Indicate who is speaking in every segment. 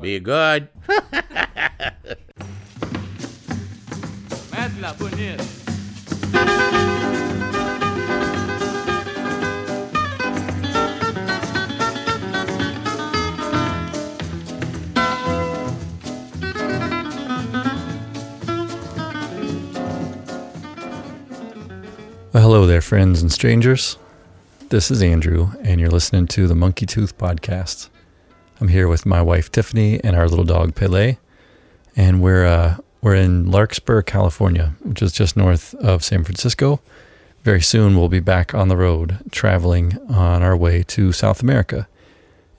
Speaker 1: Be good.
Speaker 2: Well, hello there, friends and strangers. This is Andrew, and you're listening to the Monkey Tooth Podcast. I'm here with my wife Tiffany and our little dog Pele, and we're uh, we're in Larkspur, California, which is just north of San Francisco. Very soon, we'll be back on the road, traveling on our way to South America.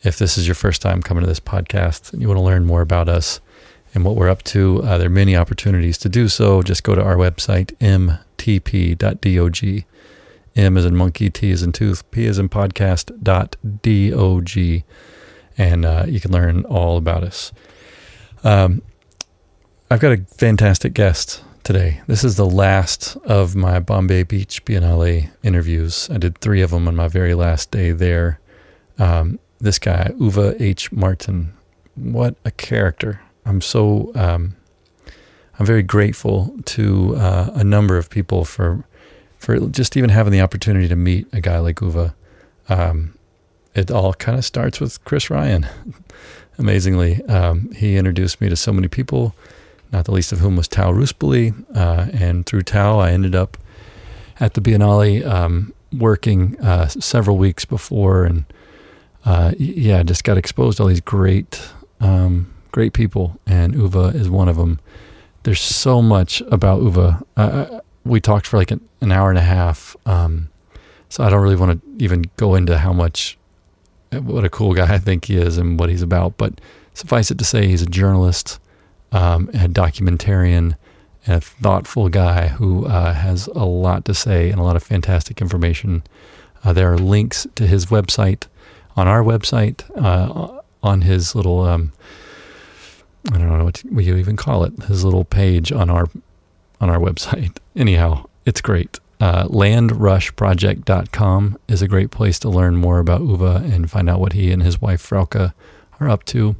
Speaker 2: If this is your first time coming to this podcast and you want to learn more about us and what we're up to, uh, there are many opportunities to do so. Just go to our website, mtp.dog. M is in monkey, T is in tooth, P is in podcast dot dog, and uh, you can learn all about us. Um, I've got a fantastic guest today. This is the last of my Bombay Beach Biennale interviews. I did three of them on my very last day there. Um, this guy, Uwe H. Martin, what a character! I'm so um, I'm very grateful to uh, a number of people for for just even having the opportunity to meet a guy like Uwe. Um, it all kind of starts with Chris Ryan. Amazingly, um, he introduced me to so many people, not the least of whom was Tao Ruspoli. Uh, and through Tao, I ended up at the Biennale um, working uh, several weeks before, and uh, yeah, just got exposed to all these great, um, great people, and Uwe is one of them. There's so much about Uwe. We talked for like an, an hour and a half, um, so I don't really want to even go into how much, what a cool guy I think he is and what he's about. But suffice it to say, he's a journalist, um, a documentarian, and a thoughtful guy who uh, has a lot to say and a lot of fantastic information. Uh, there are links to his website on our website, uh, on his little, um, I don't know what you even call it, his little page on our on our website. Anyhow, it's great. Uh, landrushproject.com is a great place to learn more about Uwe and find out what he and his wife Frauke are up to.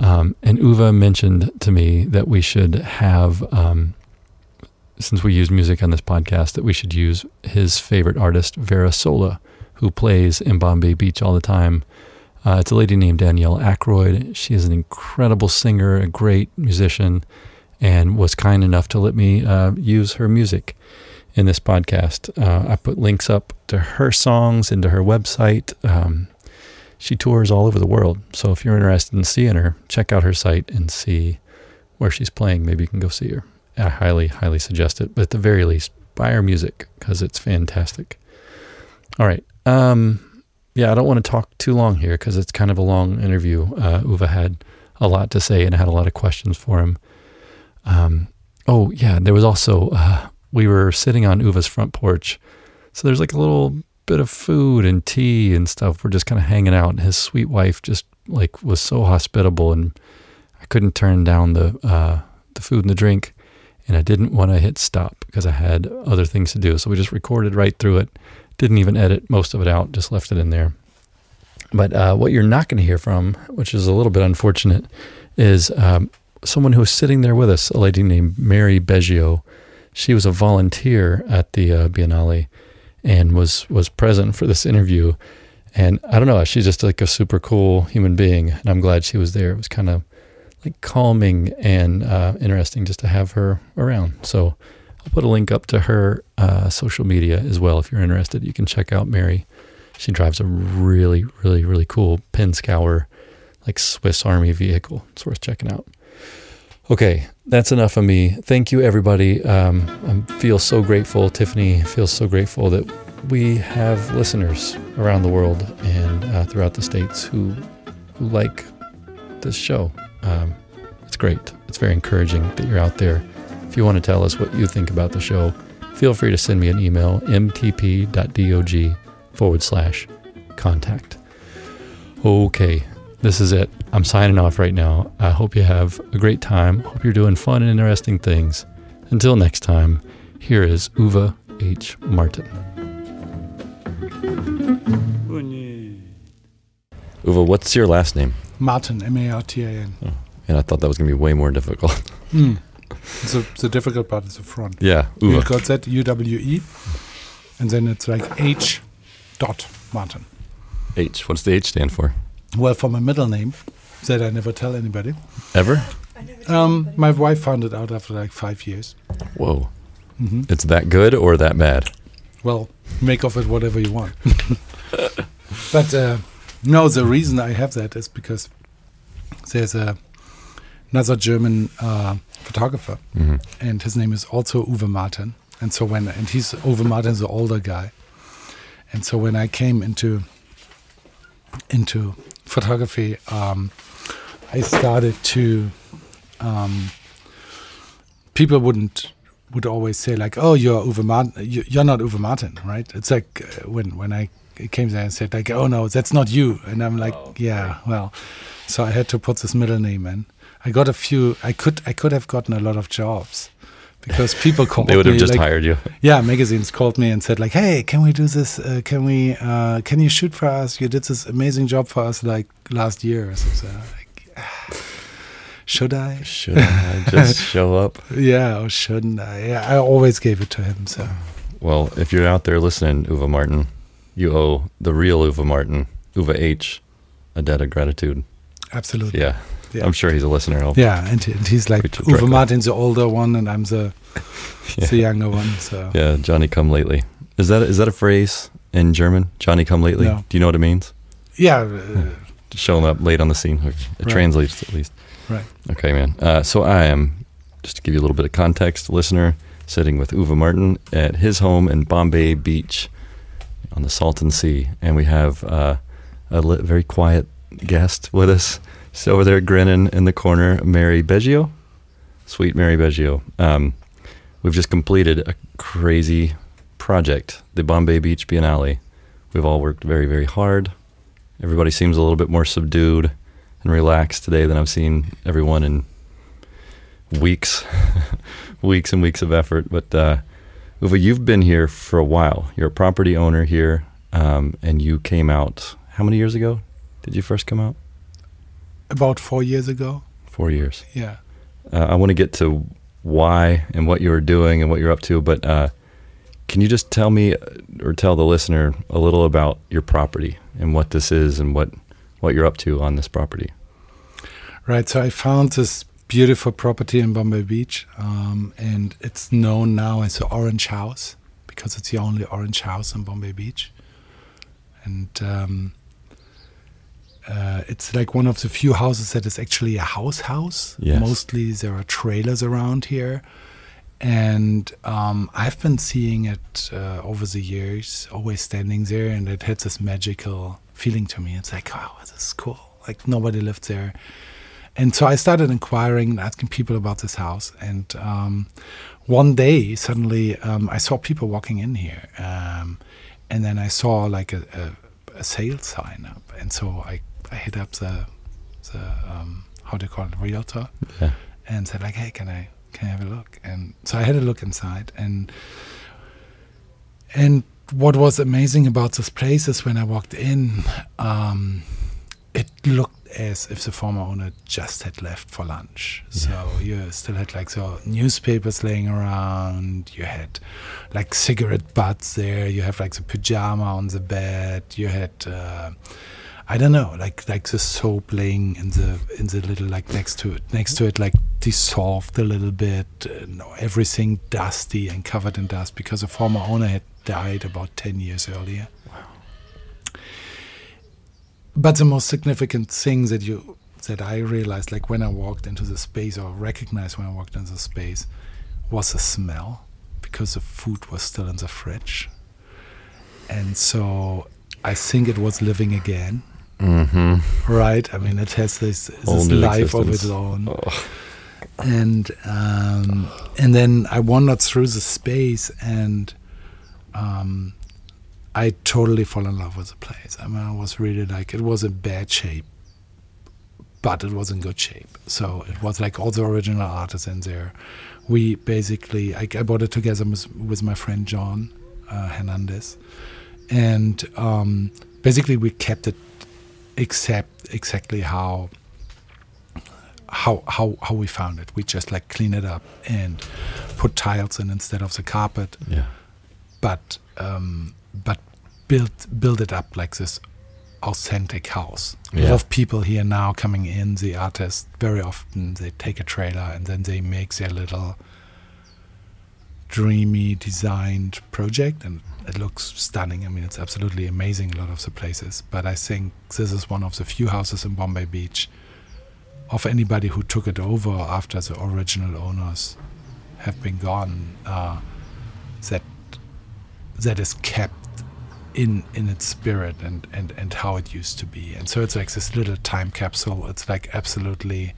Speaker 2: Um, and Uwe mentioned to me that we should have, um, since we use music on this podcast, that we should use his favorite artist, Vera Sola, who plays in Bombay Beach all the time. Uh, it's a lady named Danielle Aykroyd. She is an incredible singer, a great musician, and was kind enough to let me uh, use her music in this podcast. Uh, I put links up to her songs and to her website. Um, she tours all over the world. So if you're interested in seeing her, check out her site and see where she's playing. Maybe you can go see her. I highly, highly suggest it. But at the very least, buy her music because it's fantastic. All right. Um, yeah, I don't want to talk too long here because it's kind of a long interview. Uh, Uwe had a lot to say and I had a lot of questions for him. Um, oh, yeah, there was also, uh, we were sitting on Uwe's front porch. So there's like a little bit of food and tea and stuff. We're just kind of hanging out. And his sweet wife just like was so hospitable and I couldn't turn down the, uh, the food and the drink. And I didn't want to hit stop because I had other things to do. So we just recorded right through it. Didn't even edit most of it out, just left it in there. But uh, what you're not going to hear from, which is a little bit unfortunate, is um, someone who was sitting there with us, a lady named Mary Beggio. She was a volunteer at the uh, Biennale and was was present for this interview. And I don't know, she's just like a super cool human being, and I'm glad she was there. It was kind of like calming and uh, interesting just to have her around. So I'll put a link up to her uh, social media as well if you're interested. You can check out Mary. She drives a really, really, really cool Pinzgauer, like Swiss Army vehicle. It's worth checking out. Okay, that's enough of me. Thank you, everybody. Um, I feel so grateful. Tiffany feels so grateful that we have listeners around the world and uh, throughout the states who who like this show. Um, it's great. It's very encouraging that you're out there. If you want to tell us what you think about the show, feel free to send me an email, mtp.dog forward slash contact. Okay, this is it. I'm signing off right now. I hope you have a great time. Hope you're doing fun and interesting things. Until next time, here is Uwe H. Martin.
Speaker 3: Uwe, what's your last name?
Speaker 1: Martin, M A R T I N.
Speaker 4: And I thought that was going to be way more difficult.
Speaker 1: Mm. So the difficult part is the front.
Speaker 4: yeah,
Speaker 1: You
Speaker 4: Uwe.
Speaker 1: got that U W E, and then it's like H dot Martin.
Speaker 4: H. What's the H stand for?
Speaker 1: Well, for my middle name, that I never tell anybody.
Speaker 4: Ever?
Speaker 1: Um, my wife found it out after like five years.
Speaker 4: Whoa.
Speaker 1: hmm
Speaker 4: It's that good or that bad?
Speaker 1: Well, make of it whatever you want. but uh, no, the reason I have that is because there's a another German uh, photographer,
Speaker 4: hmm
Speaker 1: and his name is also Uwe Martin. And so when and he's Uwe Martin's the older guy, and so when I came into into photography, um, I started to. Um, people wouldn't would always say like, "Oh, you're Uwe Martin. you- You're not Uwe Martin, right?" It's like uh, when when I came there and said like, "Oh no, that's not you," and I'm like, "Yeah, well." So I had to put this middle name in. I got a few. I could I could have gotten a lot of jobs because people called me.
Speaker 4: They would have
Speaker 1: me
Speaker 4: just
Speaker 1: like,
Speaker 4: hired you.
Speaker 1: yeah, magazines called me and said like, "Hey, can we do this? Uh, can we? Uh, can you shoot for us? You did this amazing job for us like last year." So, so like, should I?
Speaker 4: Should I just show up?
Speaker 1: Yeah, or shouldn't I? Yeah, I always gave it to him. So
Speaker 4: Well, if you're out there listening, Uwe Martin, you owe the real Uwe Martin, Uwe H, a debt of gratitude.
Speaker 1: absolutely.
Speaker 4: Yeah.
Speaker 1: Yeah.
Speaker 4: I'm sure he's a listener. I'll-
Speaker 1: Yeah, and, he- and he's like
Speaker 4: We
Speaker 1: Uwe Martin's the older one, and I'm the
Speaker 4: Yeah.
Speaker 1: the younger one. So
Speaker 4: Yeah, Johnny come lately. Is that is that a phrase in German? Johnny come lately?
Speaker 1: No.
Speaker 4: Do you know what it means?
Speaker 1: yeah, uh,
Speaker 4: Showing up late on the scene. It
Speaker 1: Right.
Speaker 4: translates at least.
Speaker 1: Right.
Speaker 4: Okay, man. Uh, so I am just to give you a little bit of context, listener, sitting with Uwe Martin at his home in Bombay Beach on the Salton Sea, and we have uh, a li- very quiet guest with us. She's over there grinning in the corner, Mary Beggio, sweet Mary Beggio. Um, we've just completed a crazy project, the Bombay Beach Biennale. We've all worked very, very hard. Everybody seems a little bit more subdued and relaxed today than I've seen everyone in weeks, weeks and weeks of effort. But uh, Uwe, you've been here for a while. You're a property owner here, um, and you came out. How many years ago did you first come out?
Speaker 1: About four years ago.
Speaker 4: Four years.
Speaker 1: Yeah.
Speaker 4: Uh, I want to get to why and what you were doing and what you're up to, but uh, can you just tell me uh, or tell the listener a little about your property and what this is and what what you're up to on this property?
Speaker 1: Right. So I found this beautiful property in Bombay Beach, um, and it's known now as the Orange House because it's the only orange house in Bombay Beach, and um, uh, it's like one of the few houses that is actually a house house.
Speaker 4: Yes.
Speaker 1: Mostly there are trailers around here. And um, I've been seeing it uh, over the years, always standing there, and it had this magical feeling to me. It's like, oh, this is cool. Like nobody lived there. And so I started inquiring and asking people about this house. And um, one day, suddenly, um, I saw people walking in here. Um, and then I saw like a, a, a sales sign up. And so I, I hit up the, the um, how do you call it, realtor
Speaker 4: Yeah.
Speaker 1: and said like, "Hey, can I can I have a look?" And so I had a look inside, and and what was amazing about this place is when I walked in, um, it looked as if the former owner just had left for lunch. So you still had like so newspapers laying around. You had like cigarette butts there. You have like the pajama on the bed. You had. Uh, I don't know, like like the soap laying in the in the little like next to it, next to it, like dissolved a little bit. No, everything dusty and covered in dust because the former owner had died about ten years earlier. But the most significant thing that you that I realized, like when I walked into the space or recognized when I walked into the space, was the smell because the food was still in the fridge, and so I think it was living again.
Speaker 4: Mm-hmm.
Speaker 1: Right. I mean, it has this, this life of its own.
Speaker 4: Oh.
Speaker 1: And um, and then I wandered through the space, and um, I totally fell in love with the place. I mean, I was really like it was in bad shape, but it was in good shape. So it was like all the original artists in there. We basically, I, I bought it together with, with my friend John uh, Hernandez, and um, basically we kept it accept exactly how how how how we found it. We just like clean it up and put tiles in instead of the carpet,
Speaker 4: Yeah.
Speaker 1: but um, but build build it up like this authentic house. A
Speaker 4: Yeah.
Speaker 1: lot of people here now coming in, the artists very often they take a trailer and then they make their little dreamy designed project and it looks stunning. I mean it's absolutely amazing a lot of the places. But I think this is one of the few houses in Bombay Beach of anybody who took it over after the original owners have been gone uh, that that is kept in in its spirit and, and and how it used to be and so it's like this little time capsule it's like absolutely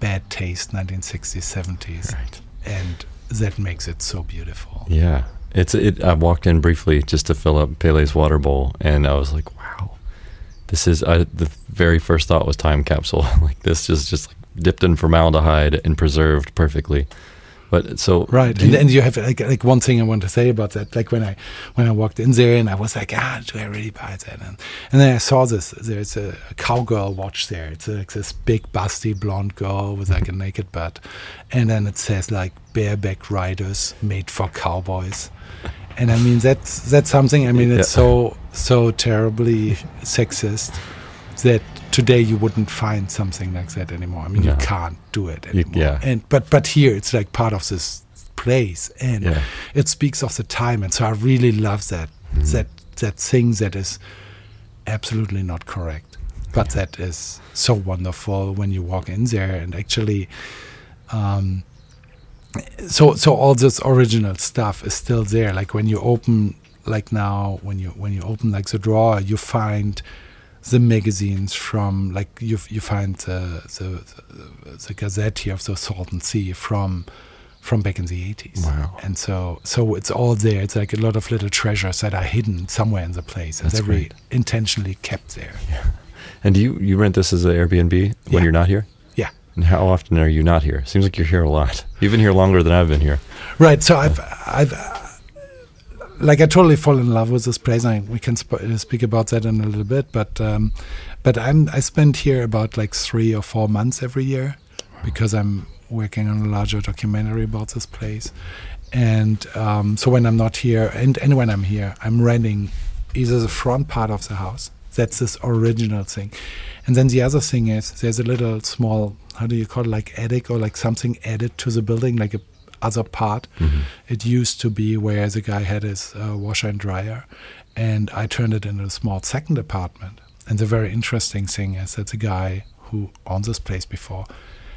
Speaker 1: bad taste 1960s 70s
Speaker 4: Right.
Speaker 1: and that makes it so beautiful
Speaker 4: Yeah. It's it. I walked in briefly just to fill up Pele's water bowl, and I was like, "Wow, this is." I, the very first thought was time capsule. like this is just like dipped in formaldehyde and preserved perfectly. But so
Speaker 1: right. and
Speaker 4: you-
Speaker 1: and you have like like one thing i want to say about that. Like when i when i walked in there and i was like ah do i really buy that? And, and then i saw this there's a, a cowgirl watch there. It's like this big busty blonde girl with like a naked butt. And then it says like bareback riders made for cowboys. And i mean that's that's something i mean it's
Speaker 4: Yeah.
Speaker 1: so so terribly sexist that today you wouldn't find something like that anymore i mean
Speaker 4: No.
Speaker 1: you can't do it
Speaker 4: You-
Speaker 1: anymore
Speaker 4: yeah.
Speaker 1: and but but here it's like part of this place and
Speaker 4: Yeah.
Speaker 1: it speaks of the time and so i really love that
Speaker 4: Mm-hmm.
Speaker 1: that that thing that is absolutely not correct but that is so wonderful when you walk in there and actually um so so all this original stuff is still there like when you open like now when you when you open like the drawer you find the magazines from like you you find the the, the, the Gazette here of the Salton Sea from from back in the 80s
Speaker 4: Wow.
Speaker 1: and so so it's all there it's like a lot of little treasures that are hidden somewhere in the place and
Speaker 4: That's
Speaker 1: they're
Speaker 4: great.
Speaker 1: intentionally kept there Yeah.
Speaker 4: and do you you rent this as an Airbnb when
Speaker 1: Yeah.
Speaker 4: you're not here?
Speaker 1: yeah
Speaker 4: And how often are you not here? Seems like you're here a lot. You've been here longer than I've been here.
Speaker 1: Right. So I've, I've, like, I totally fall in love with this place. I, we can sp- uh, speak about that in a little bit, but, um, but I'm, I spend here about like three or four months every year because I'm working on a larger documentary about this place. And um, so when I'm not here, and, and when I'm here, I'm renting either the front part of the house. That's this original thing. And then the other thing is there's a little small, how do you call it, like attic or like something added to the building, like a other part. It used to be where the guy had his uh, washer and dryer, and I turned it into a small second apartment. And the very interesting thing is that the guy who owned this place before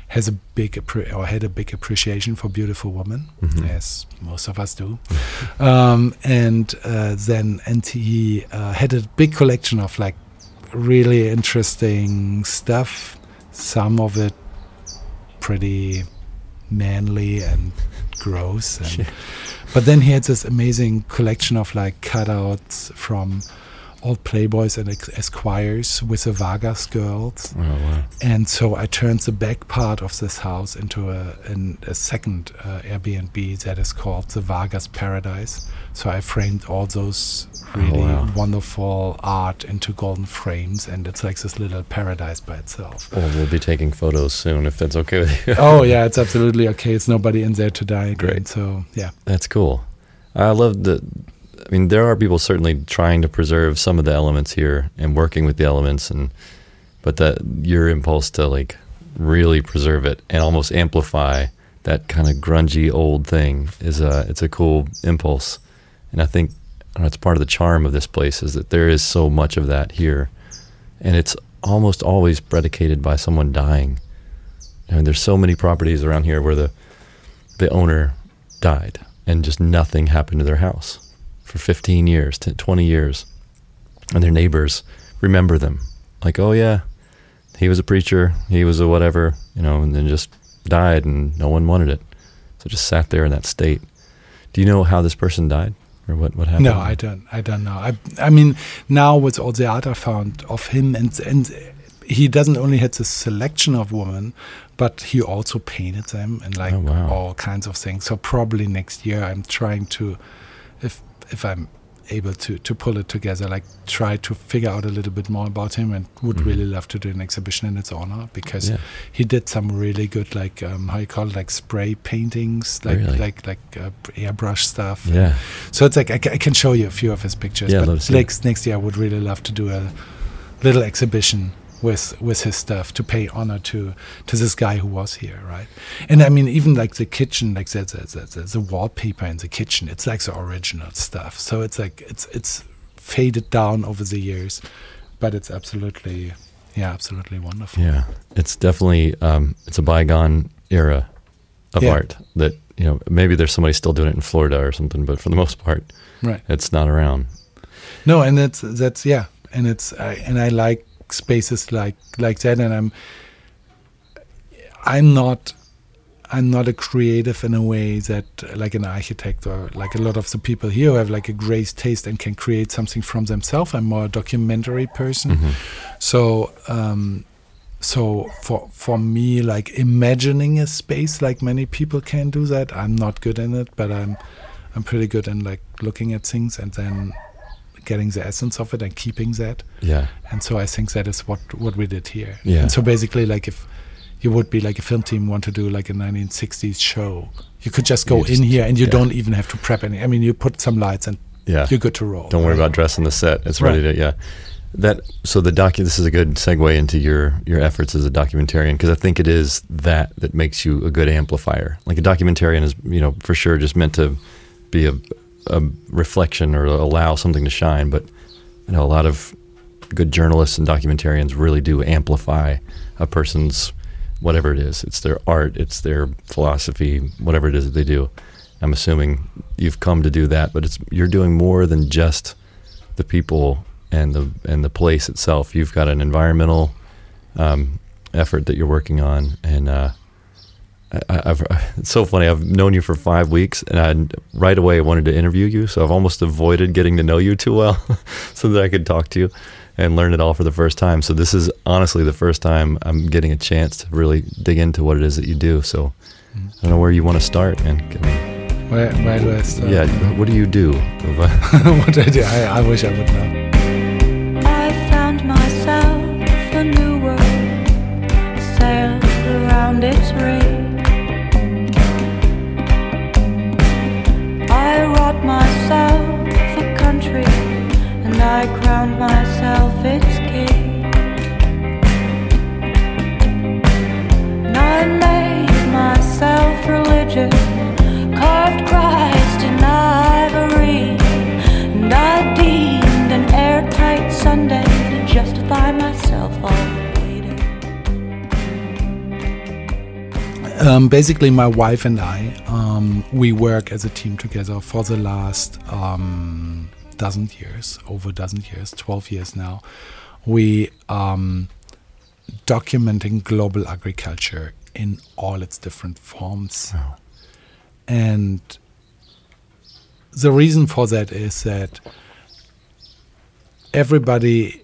Speaker 1: has a big or had a big appreciation for beautiful women, as most of us do. um, and uh, then and he uh, had a big collection of like really interesting stuff. Some of it pretty manly and gross. And, but then he had this amazing collection of like cutouts from old Playboys and Esquires with the Vargas girls.
Speaker 4: Oh wow.
Speaker 1: And so I turned the back part of this house into a, an, a second uh, Airbnb that is called the Vargas Paradise. So I framed all those really oh,
Speaker 4: wow.
Speaker 1: wonderful art into golden frames, and it's like this little paradise by itself.
Speaker 4: Well, we'll be taking photos soon if that's okay with you.
Speaker 1: oh yeah, it's absolutely okay. It's nobody in there to die.
Speaker 4: Great.
Speaker 1: So yeah,
Speaker 4: That's cool. I love the. I mean, there are people certainly trying to preserve some of the elements here and working with the elements, and but that your impulse to like really preserve it and almost amplify that kind of grungy old thing is a it's a cool impulse, and I think I it's part of the charm of this place is that there is so much of that here, and it's almost always predicated by someone dying. I mean, there's so many properties around here where the the owner died and just nothing happened to their house for 15 years, 10, 20 years. And their neighbors remember them. Like, oh, yeah, he was a preacher, he was a whatever, you know, and then just died and no one wanted it. So just sat there in that state. Do you know how this person died or what, what happened?
Speaker 1: no, I don't. I don't know. I I mean, now with all the art I found of him, and and he doesn't only had the selection of women, but he also painted them and like
Speaker 4: Oh, wow.
Speaker 1: all kinds of things. So probably next year I'm trying to, if if I'm able to to pull it together like try to figure out a little bit more about him and would
Speaker 4: Mhm.
Speaker 1: really love to do an exhibition in its honor because
Speaker 4: Yeah.
Speaker 1: he did some really good like um, how you call it like spray paintings like
Speaker 4: Really?
Speaker 1: like like uh, airbrush stuff
Speaker 4: Yeah.
Speaker 1: so it's like I, can show you a few of his pictures
Speaker 4: Yeah,
Speaker 1: but
Speaker 4: it.
Speaker 1: next next year I would really love to do a little exhibition with with his stuff to pay honor to to this guy who was here right and I mean even like the kitchen like the the, the, the, wallpaper in the kitchen it's like the original stuff so it's like it's it's faded down over the years but it's absolutely yeah absolutely wonderful
Speaker 4: Yeah, it's definitely um, it's a bygone era of
Speaker 1: Yeah.
Speaker 4: art that you know maybe there's somebody still doing it in Florida or something, but for the most part,
Speaker 1: right
Speaker 4: it's not around.
Speaker 1: No, and that's that's yeah, and it's I, and I like spaces like like that, and I'm I'm not I'm not a creative in a way that like an architect or like a lot of the people here who have like a great taste and can create something from themselves. I'm more a documentary person,
Speaker 4: Mhm.
Speaker 1: so um, so for for me like imagining a space like many people can do that. I'm not good in it, but I'm I'm pretty good in like looking at things and then getting the essence of it and keeping that.
Speaker 4: Yeah,
Speaker 1: And so I think that is what what we did here.
Speaker 4: Yeah.
Speaker 1: And so basically, like if you would be like a film team want to do like a 1960s show, you could just go
Speaker 4: You just-
Speaker 1: in here and you
Speaker 4: yeah.
Speaker 1: don't even have to prep any. I mean, you put some lights and
Speaker 4: yeah.
Speaker 1: you're good to roll.
Speaker 4: Don't worry
Speaker 1: right?
Speaker 4: about dressing the set. It's
Speaker 1: Right.
Speaker 4: ready to yeah. That so the docu. This is a good segue into your your efforts as a documentarian because I think it is that that makes you a good amplifier. Like a documentarian is you know for sure just meant to be a a reflection or allow something to shine, but you know a lot of good journalists and documentarians really do amplify a person's whatever it is. It's their art, it's their philosophy, whatever it is that they do. I'm assuming you've come to do that, but it's you're doing more than just the people and the and the place itself. You've got an environmental um, effort that you're working on, and uh, I, I've it's so funny. I've known you for five weeks, and I right away wanted to interview you. So I've almost avoided getting to know you too well, so that I could talk to you and learn it all for the first time. So this is honestly the first time I'm getting a chance to really dig into what it is that you do. So I don't know where you want to start, and
Speaker 1: Where, where do I start?
Speaker 4: yeah, what do you do?
Speaker 1: what I do? I, I wish I would know.
Speaker 3: I found I crowned myself its king. I made myself religion, carved Christ in ivory, and I deemed an airtight Sunday to justify myself.
Speaker 1: Um, basically, my wife and I, um, we work as a team together for the last um, dozen years, over a dozen years, 12 years now. We um, documenting global agriculture in all its different forms.
Speaker 4: Wow.
Speaker 1: And the reason for that is that everybody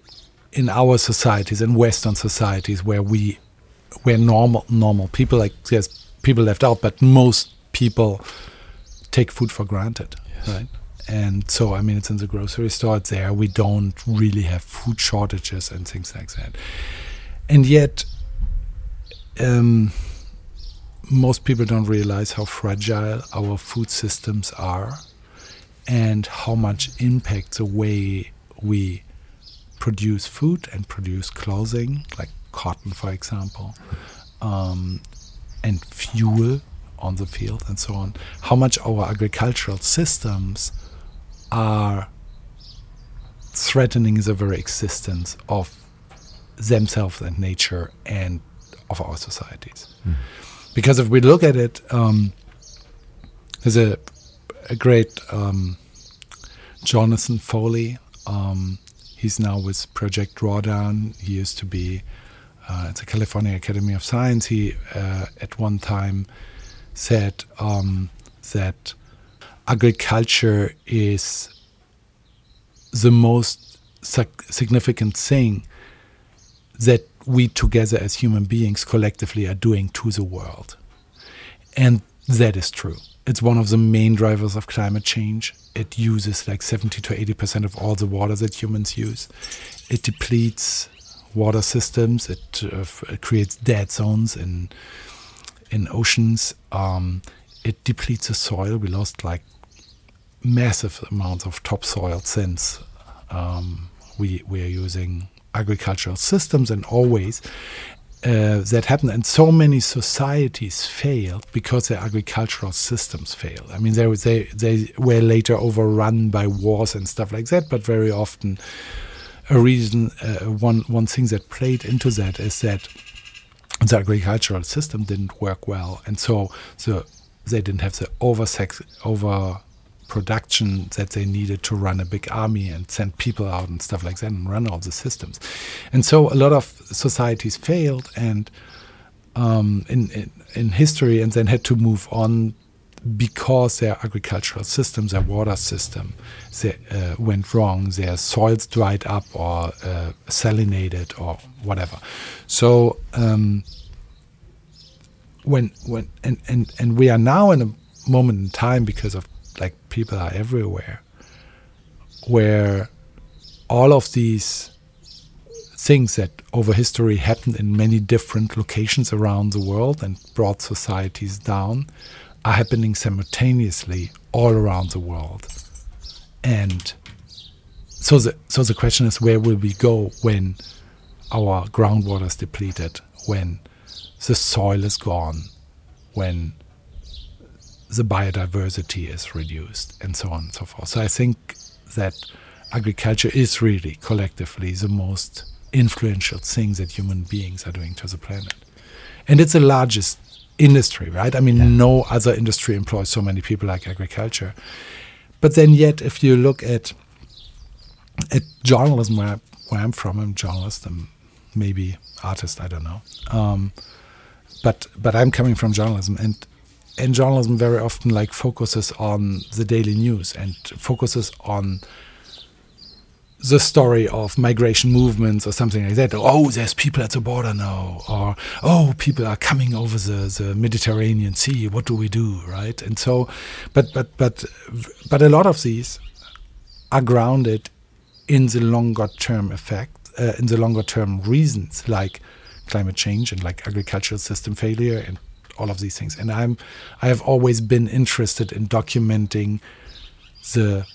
Speaker 1: in our societies, in Western societies, where we, where normal normal people like there's people left out, but most people take food for granted, right? And so, I mean, it's in the grocery store. It's there. We don't really have food shortages and things like that. And yet, um, most people don't realize how fragile our food systems are and how much impact the way we produce food and produce clothing, like cotton, for example, um, and fuel on the field and so on, how much our agricultural systems are threatening the very existence of themselves and nature and of our societies. Because if we look at it, um, there's a, a great um, Jonathan Foley. Um, he's now with Project Drawdown. He used to be uh, at the California Academy of Science. He uh, at one time said um, that agriculture is the most significant thing that we together as human beings collectively are doing to the world. And that is true. it's one of the main drivers of climate change. It uses like 70 to 80 percent of all the water that humans use. It depletes water systems. It, uh, it creates dead zones in in oceans. Um, it depletes the soil. We lost like massive amounts of topsoil since um, we we are using agricultural systems and always uh, that happened and so many societies failed because their agricultural systems failed. I mean they, they, they were later overrun by wars and stuff like that but very often a reason uh, one, one thing that played into that is that the agricultural system didn't work well. And so the, they didn't have the over sex over production that they needed to run a big army and send people out and stuff like that and run all the systems. And so a lot of societies failed and um, in, in in history and then had to move on because their agricultural systems, their water system, they, uh, went wrong. Their soils dried up or uh, salinated or whatever. So um, when when and, and and we are now in a moment in time because of people are everywhere where all of these things that over history happened in many different locations around the world and brought societies down are happening simultaneously all around the world. And so the so the question is where will we go when our groundwater is depleted when the soil is gone when the biodiversity is reduced and so on and so forth. So I think that agriculture is really collectively the most influential thing that human beings are doing to the planet. And it's the largest industry, right? I mean, no other industry employs so many people like agriculture. But then yet, if you look at at journalism, where, I, where I'm from, I'm a journalist, I'm maybe artist, I don't know. Um, but but I'm coming from journalism, and and journalism very often like focuses on the daily news and focuses on the story of migration movements or something like that. Oh, there's people at the border now, or oh, people are coming over the, the Mediterranean Sea. What do we do, right? And so, but but but but a lot of these are grounded in the longer term effect, uh, in the longer term reasons like climate change and like agricultural system failure and all of these things. And I'm I have always been interested in documenting the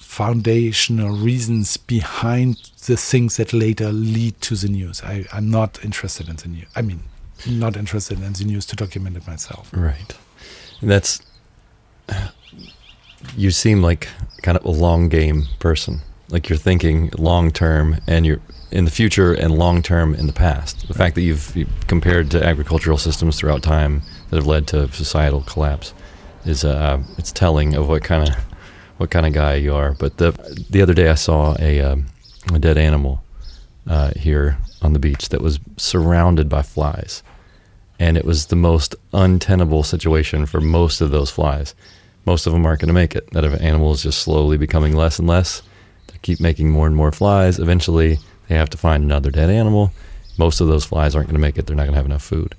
Speaker 1: foundational reasons behind the things that later lead to the news. I, I'm not interested in the news. I mean, not interested in the news to document it myself.
Speaker 4: Right. And that's you seem like kind of a long game person. Like you're thinking long term and you're in the future and long term in the past. The fact that you've, you've compared to agricultural systems throughout time that have led to societal collapse is uh, it's telling of what kind of what kind of guy you are. But the the other day I saw a um, a dead animal uh, here on the beach that was surrounded by flies, and it was the most untenable situation for most of those flies. Most of them aren't going to make it. That animal is just slowly becoming less and less. They keep making more and more flies. Eventually, they have to find another dead animal. Most of those flies aren't going to make it. They're not going to have enough food,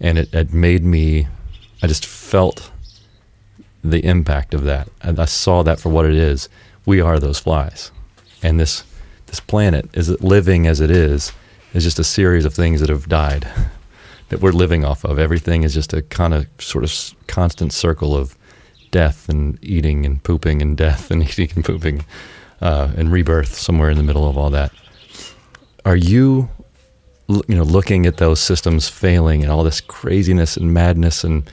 Speaker 4: and it, it made me. I just felt the impact of that. And I saw that for what it is. We are those flies, and this this planet is living as it is is just a series of things that have died that we're living off of. Everything is just a kind of sort of constant circle of death and eating and pooping and death and eating and pooping uh, and rebirth somewhere in the middle of all that. Are you, you know, looking at those systems failing and all this craziness and madness and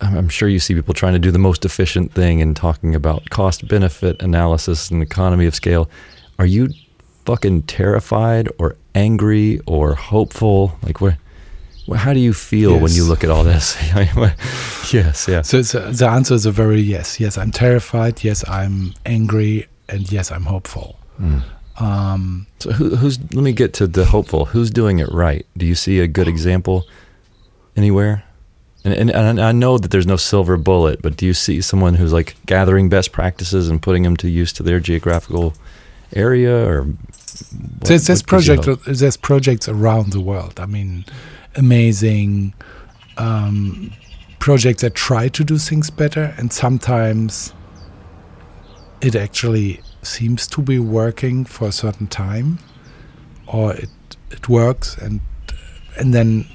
Speaker 4: I'm sure you see people trying to do the most efficient thing and talking about cost benefit analysis and economy of scale. Are you fucking terrified or angry or hopeful? Like, where, how do you feel when you look at all this? yes, yeah.
Speaker 1: So the answer is a very yes. Yes, I'm terrified. Yes, I'm angry, and yes, I'm hopeful. Hmm. Um,
Speaker 4: So who, who's? Let me get to the hopeful. Who's doing it right? Do you see a good example anywhere? And, and, and I know that there's no silver bullet, but do you see someone who's like gathering best practices and putting them to use to their geographical area, or what-
Speaker 1: there's, there's project there's projects around the world. I mean, amazing, um, projects that try to do things better, and sometimes it actually seems to be working for a certain time, or it it works, and and then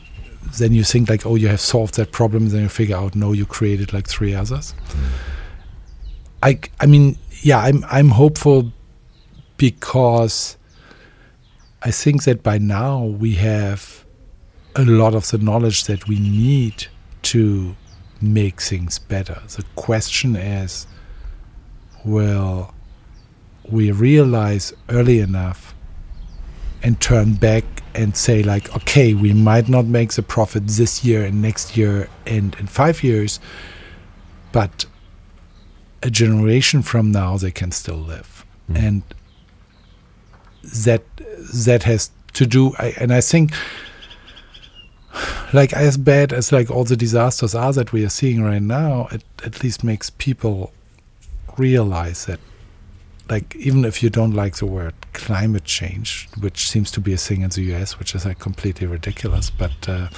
Speaker 1: then you think like, oh, you have solved that problem. Then you figure out, no, you created like three others. I I mean, yeah, I'm I'm hopeful because I think that by now we have a lot of the knowledge that we need to make things better. The question is, will we realize early enough and turn back and say like okay we might not make the profit this year and next year and in five years but a generation from now they can still live
Speaker 4: Mm.
Speaker 1: and that that has to do I, and i think like as bad as like all the disasters are that we are seeing right now it at least makes people realize that like even if you don't like the word climate change which seems to be a thing in the US which is like completely ridiculous but uh,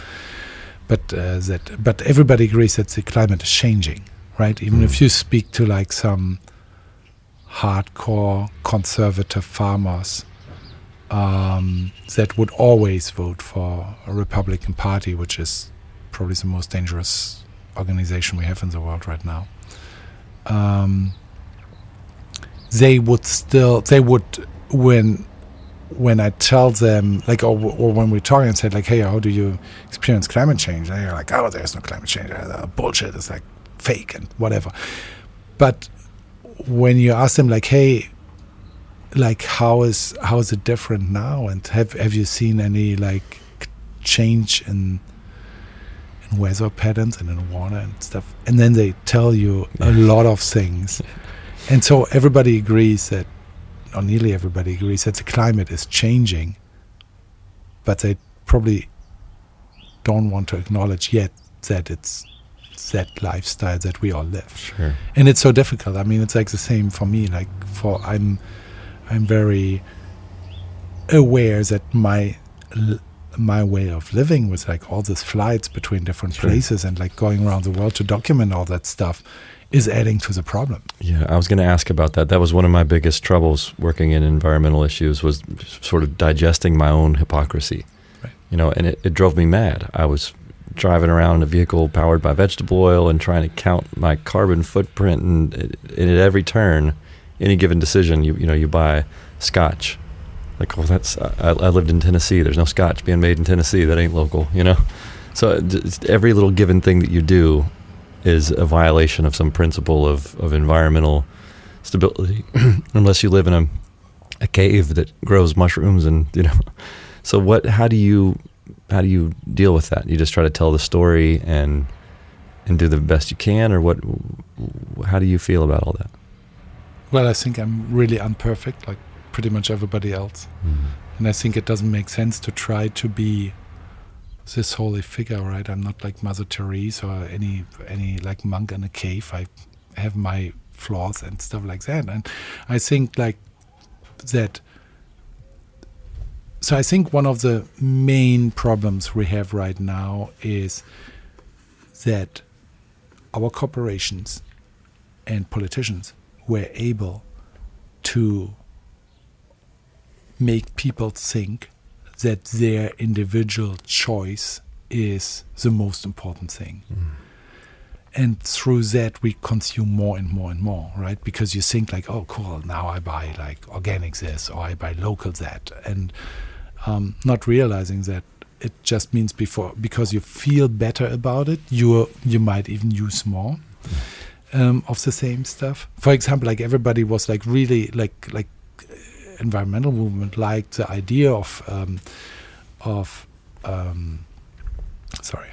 Speaker 1: but uh, that but everybody agrees that the climate is changing right even
Speaker 4: Mm.
Speaker 1: if you speak to like some hardcore conservative farmers um, that would always vote for a Republican Party, which is probably the most dangerous organization we have in the world right now. Um, they would still, they would, when when I tell them, like, or, or when we're talking and say, like, hey, how do you experience climate change? They're like, oh, there's no climate change. Uh, bullshit. It's like fake and whatever. But when you ask them, like, hey, like how is how is it different now and have have you seen any like change in in weather patterns and in water and stuff and then they tell you a lot of things and so everybody agrees that or nearly everybody agrees that the climate is changing but they probably don't want to acknowledge yet that it's that lifestyle that we all live
Speaker 4: Sure.
Speaker 1: and it's so difficult i mean it's like the same for me like for i'm i'm very aware that my my way of living with like all these flights between different
Speaker 4: Sure.
Speaker 1: places and like going around the world to document all that stuff is adding to the problem
Speaker 4: Yeah, I was going to ask about that. That was one of my biggest troubles working in environmental issues was sort of digesting my own hypocrisy.
Speaker 1: Right.
Speaker 4: You know, and it, it drove me mad. I was driving around in a vehicle powered by vegetable oil and trying to count my carbon footprint and, and at every turn, any given decision, you you know, you buy scotch. Like, well, that's I, I lived in Tennessee. There's no scotch being made in Tennessee. That ain't local, you know. So every little given thing that you do is a violation of some principle of, of environmental stability. Unless you live in a, a cave that grows mushrooms and you know. So what how do you how do you deal with that? You just try to tell the story and and do the best you can or what how do you feel about all that?
Speaker 1: Well i think i'm really unperfect like pretty much everybody else. Mm-hmm. And I think it doesn't make sense to try to be this holy figure, right? I'm not like Mother Teresa or any any like monk in a cave. I have my flaws and stuff like that, and I think like that. So I think one of the main problems we have right now is that our corporations and politicians were able to make people think that their individual choice is the most important thing. And through that, we consume more and more and more, right? Because you think like, oh, cool, now I buy like organic this or I buy local that, and um, not realizing that it just means before because you feel better about it, you you might even use more um, of the same stuff. For example, like everybody was like really like like environmental movement liked the idea of um, of um, sorry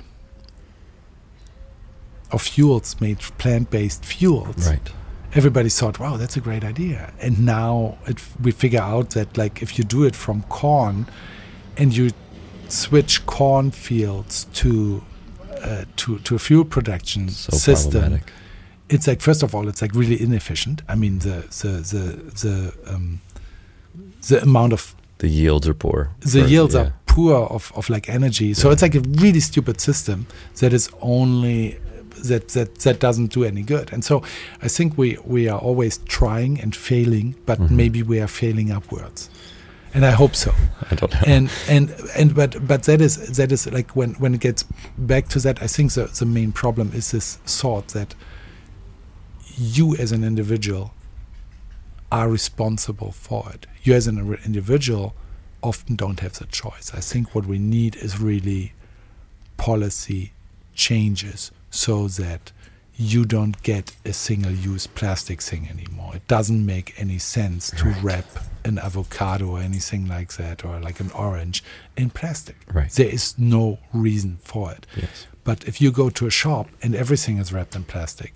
Speaker 1: of fuels made plant-based fuels.
Speaker 4: Right.
Speaker 1: Everybody thought wow that's a great idea. And now it, we figure out that like if you do it from corn and you switch cornfields to uh, to to a fuel production
Speaker 4: so
Speaker 1: system it's like first of all it's like really inefficient. I mean the the the the um, the amount of
Speaker 4: the yields are poor
Speaker 1: the
Speaker 4: for-
Speaker 1: yields
Speaker 4: yeah.
Speaker 1: are poor of, of like energy so
Speaker 4: Yeah.
Speaker 1: it's like a really stupid system that is only that that that doesn't do any good. And so I think we we are always trying and failing, but
Speaker 4: Mhm.
Speaker 1: maybe we are failing upwards. And I hope so.
Speaker 4: I don't know.
Speaker 1: And and and but but that is that is like when when it gets back to that, I think the the main problem is this thought that you as an individual are responsible for it. You as an individual often don't have the choice. I think what we need is really policy changes so that you don't get a single use plastic thing anymore. It doesn't make any sense to
Speaker 4: Right.
Speaker 1: wrap an avocado or anything like that or like an orange in plastic.
Speaker 4: Right.
Speaker 1: There is no reason for it.
Speaker 4: Yes.
Speaker 1: But if you go to a shop and everything is wrapped in plastic,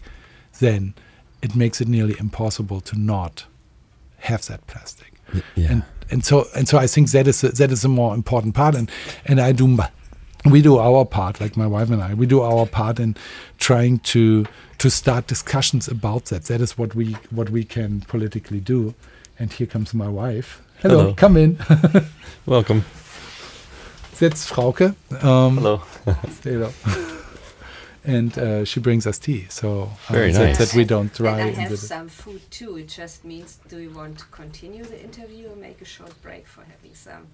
Speaker 1: then it makes it nearly impossible to not have that plastic.
Speaker 4: Yeah.
Speaker 1: And and so and so I think that is a, that is a more important part and and I do we do our part like my wife and I we do our part in trying to to start discussions about that that is what we what we can politically do and here comes my wife hello,
Speaker 4: Hello.
Speaker 1: come in
Speaker 4: Welcome.
Speaker 1: that's Frauke um,
Speaker 4: Hello.
Speaker 1: hello and uh, she brings us tea so uh,
Speaker 4: Very
Speaker 1: that,
Speaker 4: nice.
Speaker 1: that we don't
Speaker 5: And I have
Speaker 1: the-
Speaker 5: some food too. It just means, do you want to continue the interview or make a short break for having some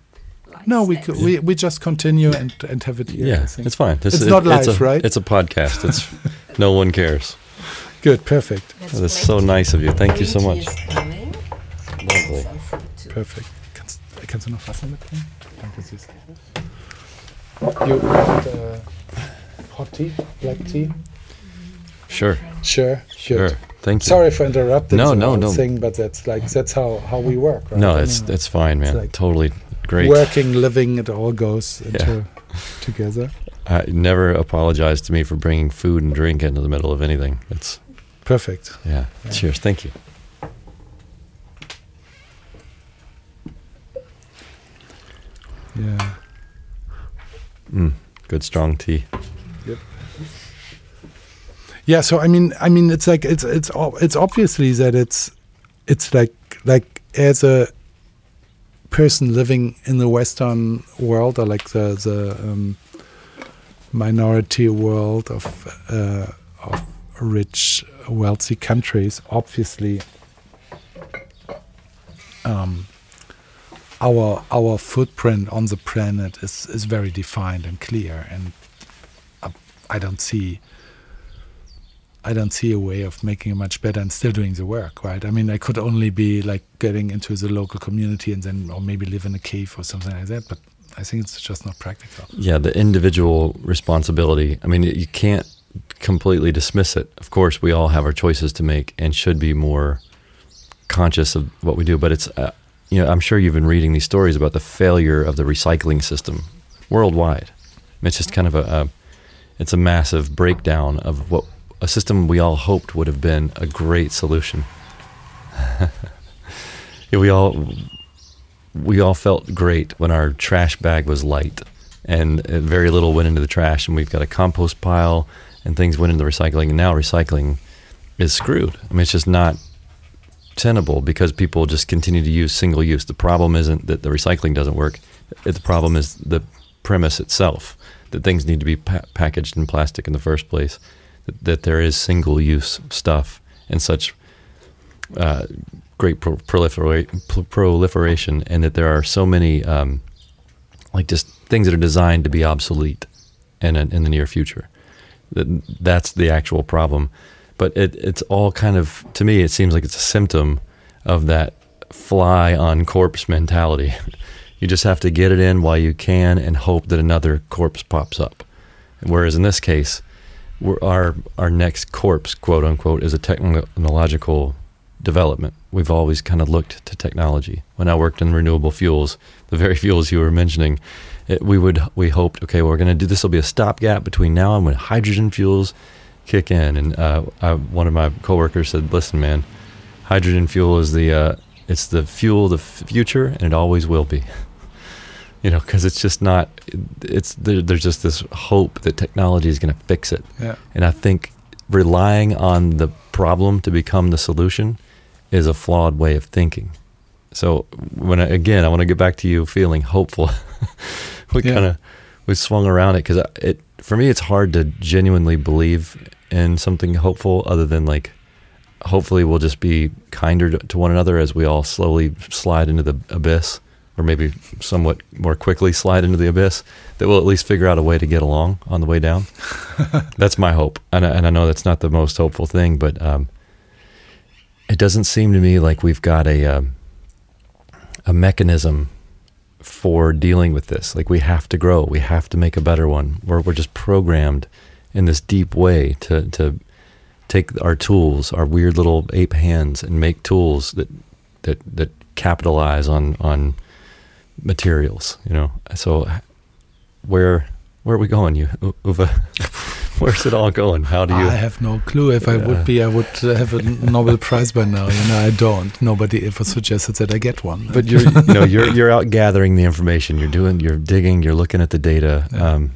Speaker 5: light
Speaker 1: no we,
Speaker 5: snacks?
Speaker 1: could, we we just continue and and have it here
Speaker 4: Yeah, it's fine. This
Speaker 1: It's
Speaker 4: is-
Speaker 1: not live,
Speaker 4: a,
Speaker 1: right?
Speaker 4: It's a podcast. It's no one cares.
Speaker 1: good perfect
Speaker 5: That's
Speaker 4: That's so nice of you. Thank you so much.
Speaker 5: is coming.
Speaker 4: Lovely.
Speaker 5: Some food too.
Speaker 1: Perfekt. Kannst, kannst du noch Wasser mitbringen? Danke, süß. You want uh, hot tea? Black tea?
Speaker 4: Sure.
Speaker 1: Sure.
Speaker 4: Sure.
Speaker 1: Good.
Speaker 4: Thank you.
Speaker 1: Sorry for interrupting
Speaker 4: No, no, no.
Speaker 1: thing, but that's like that's how, how we work, right?
Speaker 4: No,
Speaker 1: I
Speaker 4: it's fine, man.
Speaker 1: like
Speaker 4: totally great.
Speaker 1: working, living, it all goes into together.
Speaker 4: I never apologize to me for bringing food and drink into the middle of anything. It's
Speaker 1: Perfect.
Speaker 4: yeah.
Speaker 1: Yeah.
Speaker 4: Cheers. Thank you.
Speaker 1: Yeah.
Speaker 4: Mm, good strong tea.
Speaker 1: Yeah, so I mean, I mean, it's like it's it's it's obviously that it's it's like like as a person living in the Western world or like the the um, minority world of uh, of rich, wealthy countries, obviously. Um, our our footprint on the planet is, is very defined and clear, and uh, I don't see I don't see a way of making it much better and still doing the work, right? I mean, I could only be like getting into the local community and then, or maybe live in a cave or something like that. But I think it's just not practical.
Speaker 4: Yeah, the individual responsibility. I mean, you can't completely dismiss it. Of course, we all have our choices to make and should be more conscious of what we do. But it's, uh, you know, I'm sure you've been reading these stories about the failure of the recycling system worldwide. It's just kind of a, a it's a massive breakdown of what a system we all hoped would have been a great solution. we all we all felt great when our trash bag was light and uh, very little went into the trash and we've got a compost pile and things went into the recycling and now recycling is screwed. I mean it's just not tenable because people just continue to use single use. The problem isn't that the recycling doesn't work. The problem is the premise itself that things need to be pa- packaged in plastic in the first place. That, there is single use stuff and such uh, great pro- prolifera- pro- proliferation, and that there are so many um, like just things that are designed to be obsolete in in the near future. That that's the actual problem, but it it's all kind of to me it seems like it's a symptom of that fly on corpse mentality. you just have to get it in while you can and hope that another corpse pops up. Whereas in this case, our our next corpse, quote unquote, is a technological development. We've always kind of looked to technology. When I worked in renewable fuels, the very fuels you were mentioning, it, we would we hoped, okay, well, we're going to do this. Will be a stopgap between now and when hydrogen fuels kick in. And uh, I, one of my coworkers said, "Listen, man, hydrogen fuel is the uh, it's the fuel of the future, and it always will be." you know, because it's just not. It's there, there's just this hope that technology is going to fix it.
Speaker 1: Yeah.
Speaker 4: And I think relying on the problem to become the solution is a flawed way of thinking. So when I, again, I want to get back to you feeling hopeful. we
Speaker 1: Yeah.
Speaker 4: kind of we swung around it because it for me it's hard to genuinely believe in something hopeful other than like hopefully we'll just be kinder to, to one another as we all slowly slide into the abyss or maybe somewhat more quickly slide into the abyss that we'll at least figure out a way to get along on the way down that's my hope and I, and I know that's not the most hopeful thing but um, it doesn't seem to me like we've got a um, a mechanism for dealing with this. Like we have to grow, we have to make a better one. We're we're just programmed in this deep way to to take our tools, our weird little ape hands, and make tools that that that capitalize on on materials. You know, so where where are we going, you Uwe? Where's it all going? How do you?
Speaker 1: I have no clue. If I
Speaker 4: Yeah.
Speaker 1: would be, I would have a Nobel Prize by now. You know, I don't. Nobody ever suggested that I get one.
Speaker 4: But you're you know you're you're out gathering the information. You're doing you're digging. You're looking at the data.
Speaker 1: Yeah.
Speaker 4: Um,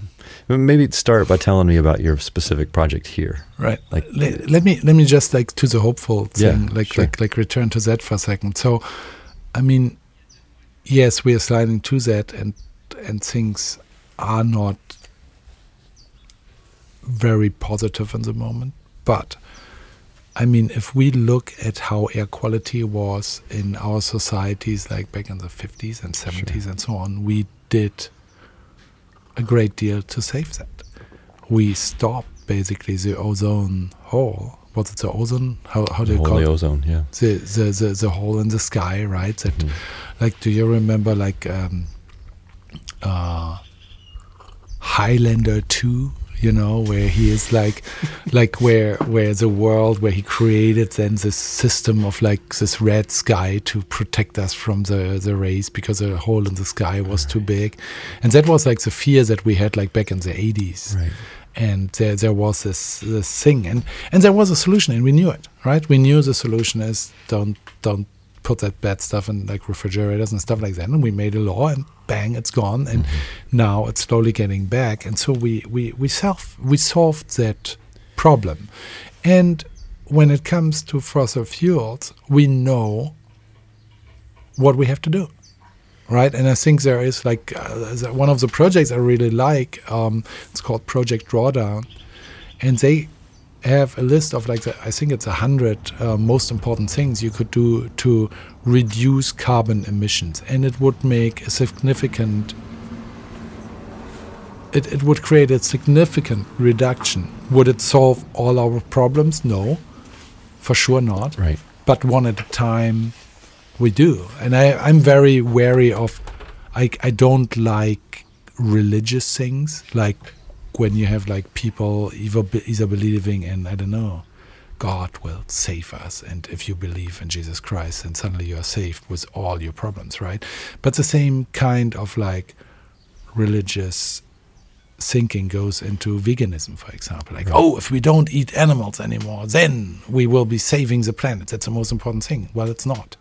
Speaker 4: maybe start by telling me about your specific project here.
Speaker 1: right.
Speaker 4: Like
Speaker 1: let, let me let me just like to the hopeful
Speaker 4: Yeah,
Speaker 1: thing, like
Speaker 4: sure.
Speaker 1: like like return to that for a second. So, I mean, yes, we are sliding to that, and and things are not very positive in the moment. But I mean, if we look at how air quality was in our societies, like back in the 50s and 70s and so on, we did a great deal to save that. We stopped basically the ozone hole. Was it the ozone? How, how do
Speaker 4: the
Speaker 1: you call it?
Speaker 4: ozone. Yeah.
Speaker 1: The, the, the, the hole in the sky, right? That,
Speaker 4: Mhm.
Speaker 1: like, do you remember, like, um, uh, Highlander 2? You know, where he is like, like where where the world where he created then this system of like this red sky to protect us from the the rays because the hole in the sky was too big, and that was like the fear that we had like back in the 80s
Speaker 4: Right.
Speaker 1: And there, there was this, this thing and, and there was a solution and we knew it right? We knew the solution is don't don't put that bad stuff in like refrigerators and stuff like that and we made a law and bang it's gone and mm-hmm. now it's slowly getting back and so we we we self we solved that problem. And when it comes to fossil fuels we know what we have to do right? And I think there is like uh, one of the projects I really like. Um, it's called Project Drawdown, and they have a list of like the, I think it's a hundred uh, most important things you could do to reduce carbon emissions, and it would make a significant. It, it would create a significant reduction. Would it solve all our problems? No, for sure not
Speaker 4: Right.
Speaker 1: but one at a time we do and I, i'm very wary of I, I don't like religious things like when you have like people either, either believing in i don't know god will save us and if you believe in jesus christ then suddenly you are saved with all your problems right but the same kind of like religious thinking goes into veganism, for example. Like, oh, if we don't eat animals anymore, then we will be saving the planet. That's the most important thing. Well, it's not.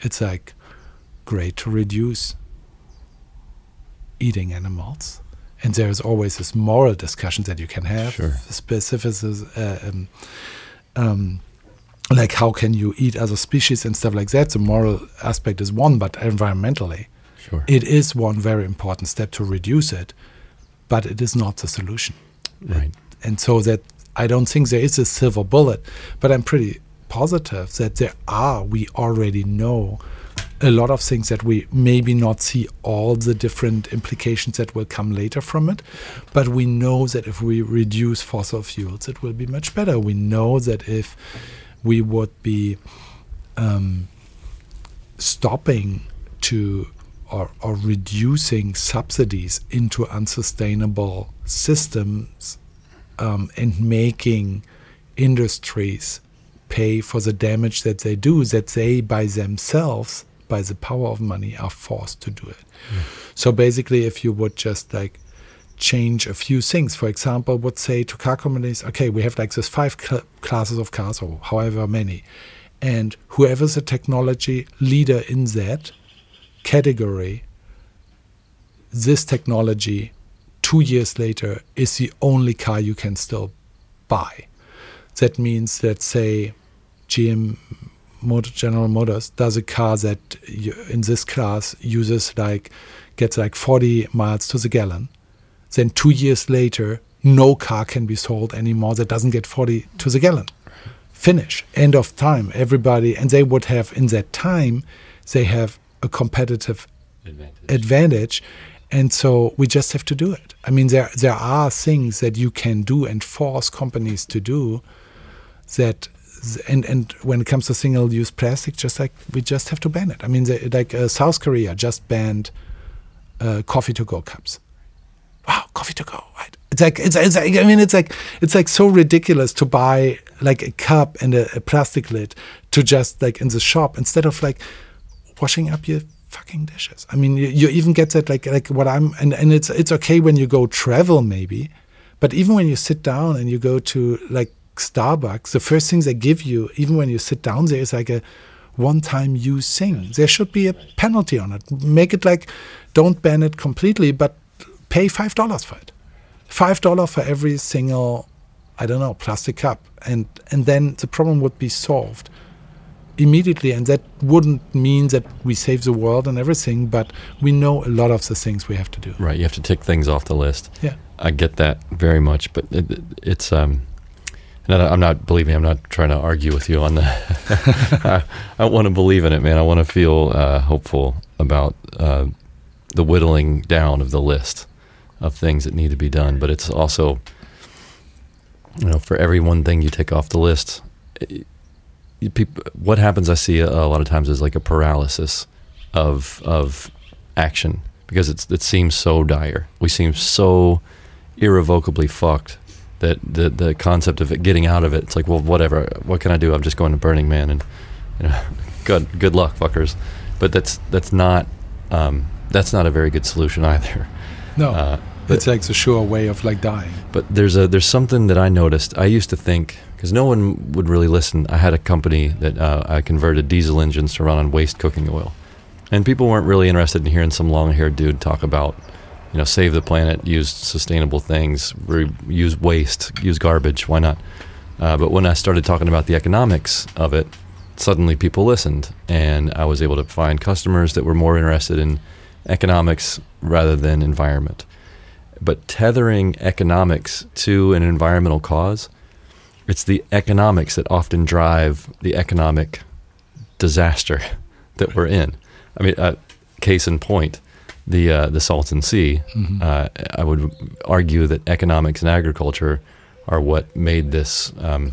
Speaker 1: It's like great to reduce eating animals. And there's always this moral discussion that you can have.
Speaker 4: Sure.
Speaker 1: Specific, uh, um, um, like how can you eat other species and stuff like that. The moral aspect is one, but environmentally,
Speaker 4: Sure.
Speaker 1: it is one very important step to reduce it, but it is not the solution.
Speaker 4: right.
Speaker 1: And so that I don't think there is a silver bullet, but I'm pretty positive that there are, we already know a lot of things that we maybe not see all the different implications that will come later from it, but we know that if we reduce fossil fuels, it will be much better. We know that if we would be um, stopping to or, or reducing subsidies into unsustainable systems um, and making industries pay for the damage that they do, that they by themselves, by the power of money, are forced to do it. Hmm. So basically, if you would just like change a few things, for example, would say to car companies, okay, we have like this five cl- classes of cars or however many, and whoever's a technology leader in that category, this technology two years later is the only car you can still buy. That means that, say, GM Motor, General Motors does a car that you, in this class uses like gets like 40 miles to the gallon. Then two years later, no car can be sold anymore that doesn't get 40 to the gallon. Finish. End of time. Everybody, and they would have in that time, they have a competitive advantage. And so we just have to do it. I mean, there there are things that you can do and force companies to do that and and when it comes to single use plastic, just like we just have to ban it. I mean, like uh, South Korea just banned uh, coffee to go cups. Wow, coffee to go. Right? It's like it's, it's like, I mean it's like it's like so ridiculous to buy like a cup and a, a plastic lid to just like in the shop instead of like washing up your fucking dishes. I mean, you, you even get that like like what I'm and, and it's it's okay when you go travel maybe, but even when you sit down and you go to like Starbucks, the first things they give you, even when you sit down there, is like a one-time use thing. There should be a penalty on it. Make it like don't ban it completely, but pay five dollars for it. Five dollar for every single, I don't know, plastic cup, and and then the problem would be solved immediately and that wouldn't mean that we save the world and everything but we know a lot of the things we have to do
Speaker 4: Right, you have to tick things off the list.
Speaker 1: yeah
Speaker 4: I get that very much, but it- it's um, I'm not believe me, I'm not trying to argue with you on that. I, I want to believe in it, man. I want to feel uh, hopeful about uh, the whittling down of the list of things that need to be done. But it's also, you know, for every one thing you take off the list, it, you peop- what happens? I see a, a lot of times is like a paralysis of of action because it's it seems so dire. We seem so irrevocably fucked that the the concept of it getting out of it, it's like, well, whatever. What can I do? I'm just going to Burning Man, and you know, good good luck, fuckers. But that's that's not um, that's not a very good solution either.
Speaker 1: no
Speaker 4: Uh,
Speaker 1: it's like the sure way of like dying
Speaker 4: but there's a there's something that I noticed. I used to think because no one would really listen. I had a company that uh, I converted diesel engines to run on waste cooking oil, and people weren't really interested in hearing some long-haired dude talk about, you know, save the planet, use sustainable things, re- use waste, use garbage. Why not? Uh, but when I started talking about the economics of it, suddenly people listened, and I was able to find customers that were more interested in economics rather than environment but tethering economics to an environmental cause, it's the economics that often drive the economic disaster that we're in. I mean, uh, case in point, the uh, the Salton Sea. Uh, I would argue that economics and agriculture are what made this um,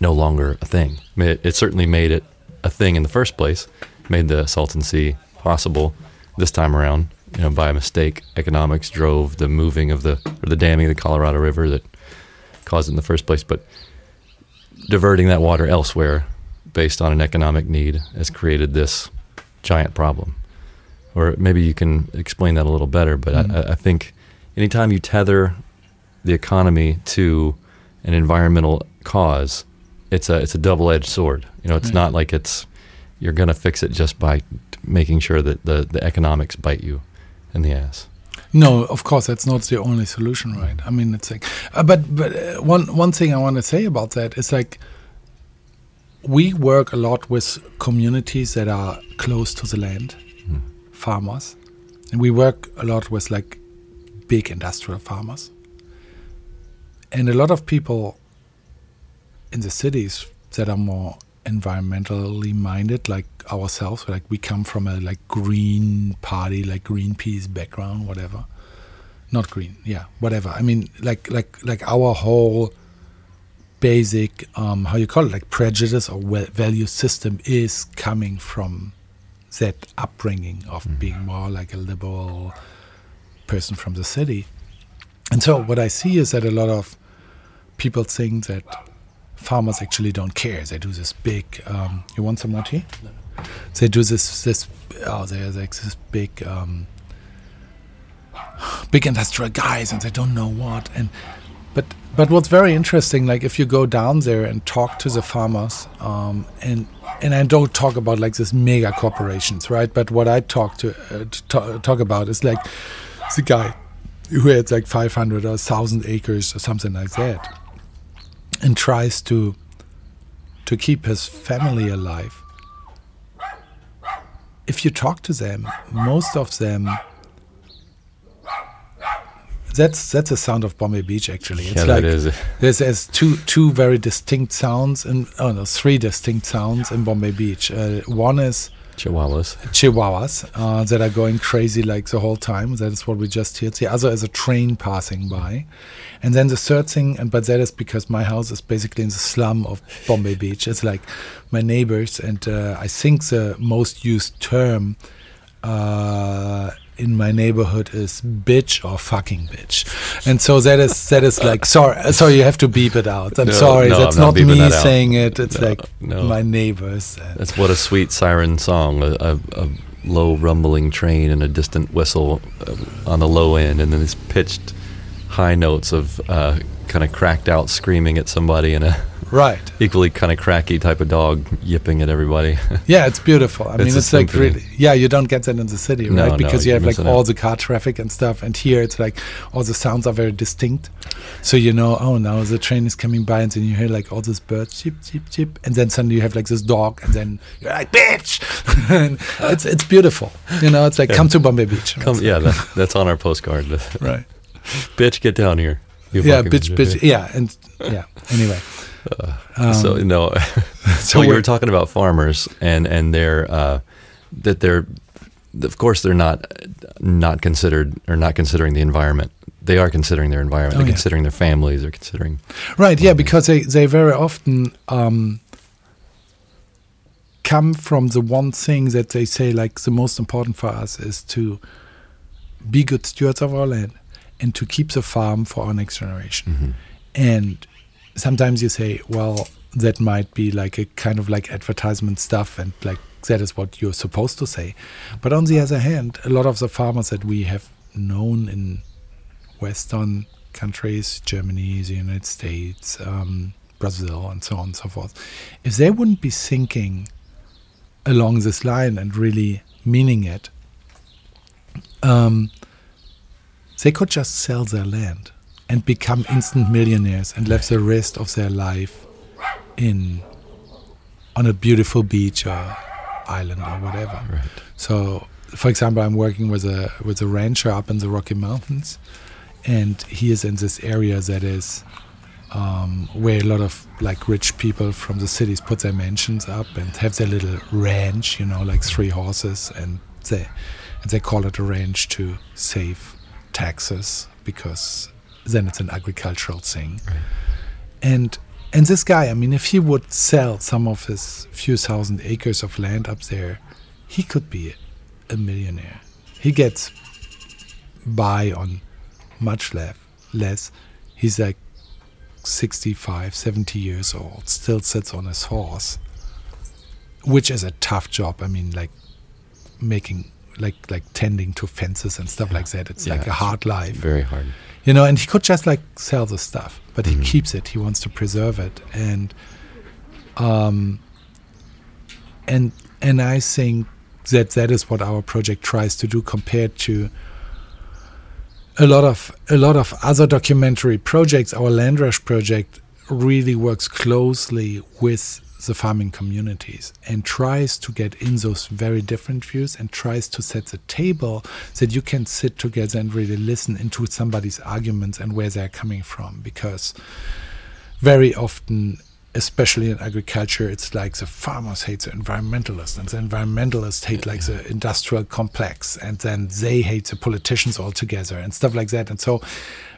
Speaker 4: no longer a thing. I mean, it, it certainly made it a thing in the first place, made the Salton Sea possible this time around. You know, by mistake, economics drove the moving of the or the damming of the Colorado River that caused it in the first place. But diverting that water elsewhere, based on an economic need, has created this giant problem. Or maybe you can explain that a little better. But
Speaker 1: Mhm.
Speaker 4: I, I think anytime you tether the economy to an environmental cause, it's a it's a double edged sword. You know, it's
Speaker 1: Right.
Speaker 4: not like it's you're gonna fix it just by making sure that the, the economics bite you in the ass.
Speaker 1: No, of course that's not the only solution, right? I mean, it's like, uh, but but uh, one one thing I want to say about that is like, we work a lot with communities that are close to the land. Farmers, and we work a lot with like big industrial farmers, and a lot of people in the cities that are more environmentally minded, like ourselves, like we come from a like green party, like Greenpeace background, whatever. Not green, yeah, whatever. I mean, like like like our whole basic, um, how you call it, like prejudice or value system is coming from that upbringing of being more like a liberal person from the city. And so what I see is that a lot of people think that farmers actually don't care. They do this big. Um, you want some more tea? They do this. This. Oh, they're like this big, um, big industrial guys, and they don't know what. And but but what's very interesting, like if you go down there and talk to the farmers, um, and and I don't talk about like this mega corporations, right? But what I talk to, uh, to talk about is like the guy who had like 500 or 1,000 acres or something like that and tries to to keep his family alive. If you talk to them, most of them that's that's the sound of Bombay Beach. Actually, it's
Speaker 4: yeah,
Speaker 1: like there's, there's two two very distinct sounds and oh no, three distinct sounds in Bombay Beach. Uh, one is
Speaker 4: Chihuahuas.
Speaker 1: chihuahuas uh, that are going crazy like the whole time. That is what we just heard. The other is a train passing by. And then the third thing, and but that is because my house is basically in the slum of Bombay Beach. It's like my neighbors, and uh, I think the most used term uh, in my neighborhood is bitch or fucking bitch. And so that is that is like sorry, sorry, you have to beep it out. I'm
Speaker 4: No,
Speaker 1: sorry,
Speaker 4: no,
Speaker 1: that's
Speaker 4: I'm not
Speaker 1: not, me
Speaker 4: that
Speaker 1: saying it. It's
Speaker 4: No,
Speaker 1: like my neighbors.
Speaker 4: That's what a sweet siren song, a, a, a low rumbling train and a distant whistle uh, on the low end, and then these pitched high notes of uh, kind of cracked out screaming at somebody in a
Speaker 1: right.
Speaker 4: equally kind of cracky type of dog yipping at everybody.
Speaker 1: Yeah, it's beautiful. I
Speaker 4: It's
Speaker 1: mean, it's like really, yeah, you don't get that in the city,
Speaker 4: No,
Speaker 1: right?
Speaker 4: no,
Speaker 1: Because you
Speaker 4: you're
Speaker 1: have like all
Speaker 4: out.
Speaker 1: the car traffic and stuff, and here it's like all the sounds are very distinct. So you know, oh, now the train is coming by, and then you hear like all these birds, chip, chip, chip, and then suddenly you have like this dog, and then you're like, bitch! and it's it's beautiful. You know, it's like come to Bombay Beach.
Speaker 4: Come, yeah, that, that's on our postcard.
Speaker 1: right.
Speaker 4: bitch, get down here. you
Speaker 1: Yeah, bitch, bitch. Yeah, and yeah. Anyway, um,
Speaker 4: so no,
Speaker 1: so
Speaker 4: so you
Speaker 1: we're-
Speaker 4: talking about farmers and and they're uh, that they're of course they're not not considered or not considering the environment. They are considering their environment.
Speaker 1: Oh,
Speaker 4: they're
Speaker 1: yeah.
Speaker 4: considering their families. They're considering
Speaker 1: Right, yeah, because they, they very often um, come from the one thing that they say, like, the most important for us is to be good stewards of our land and to keep the farm for our next generation. And sometimes you say, well, that might be like a kind of like advertisement stuff and like that is what you're supposed to say. But on the other hand, a lot of the farmers that we have known in Western countries, Germany, the United States, um, Brazil, and so on and so forth, if they wouldn't be thinking along this line and really meaning it, um, they could just sell their land and become instant millionaires and live the rest of their life in on a beautiful beach or island or whatever.
Speaker 4: right.
Speaker 1: So, for example, I'm working with a with a rancher up in the Rocky Mountains, and he is in this area that is um, where a lot of like rich people from the cities put their mansions up and have their little ranch, you know, like three horses, and they and they call it a ranch to save taxes because then it's an agricultural thing.
Speaker 4: Right.
Speaker 1: And and this guy, I mean, if he would sell some of his few thousand acres of land up there, he could be a millionaire. He gets by on much less. Less. He's like 65, 70 years old, still sits on his horse, which is a tough job. I mean, like making, like, like tending to fences and stuff like that. It's
Speaker 4: Yeah,
Speaker 1: like a hard life
Speaker 4: Very hard.
Speaker 1: you know and he could just like sell the stuff but he
Speaker 4: Mhm.
Speaker 1: keeps it he wants to preserve it and um and and i think that that is what our project tries to do compared to a lot of a lot of other documentary projects our landrush project really works closely with the farming communities and tries to get in those very different views and tries to set the table that you can sit together and really listen into somebody's arguments and where they're coming from. Because very often especially in agriculture it's like the farmers hate the environmentalists and the environmentalists hate like the industrial complex and then they hate the politicians altogether and stuff like that. And so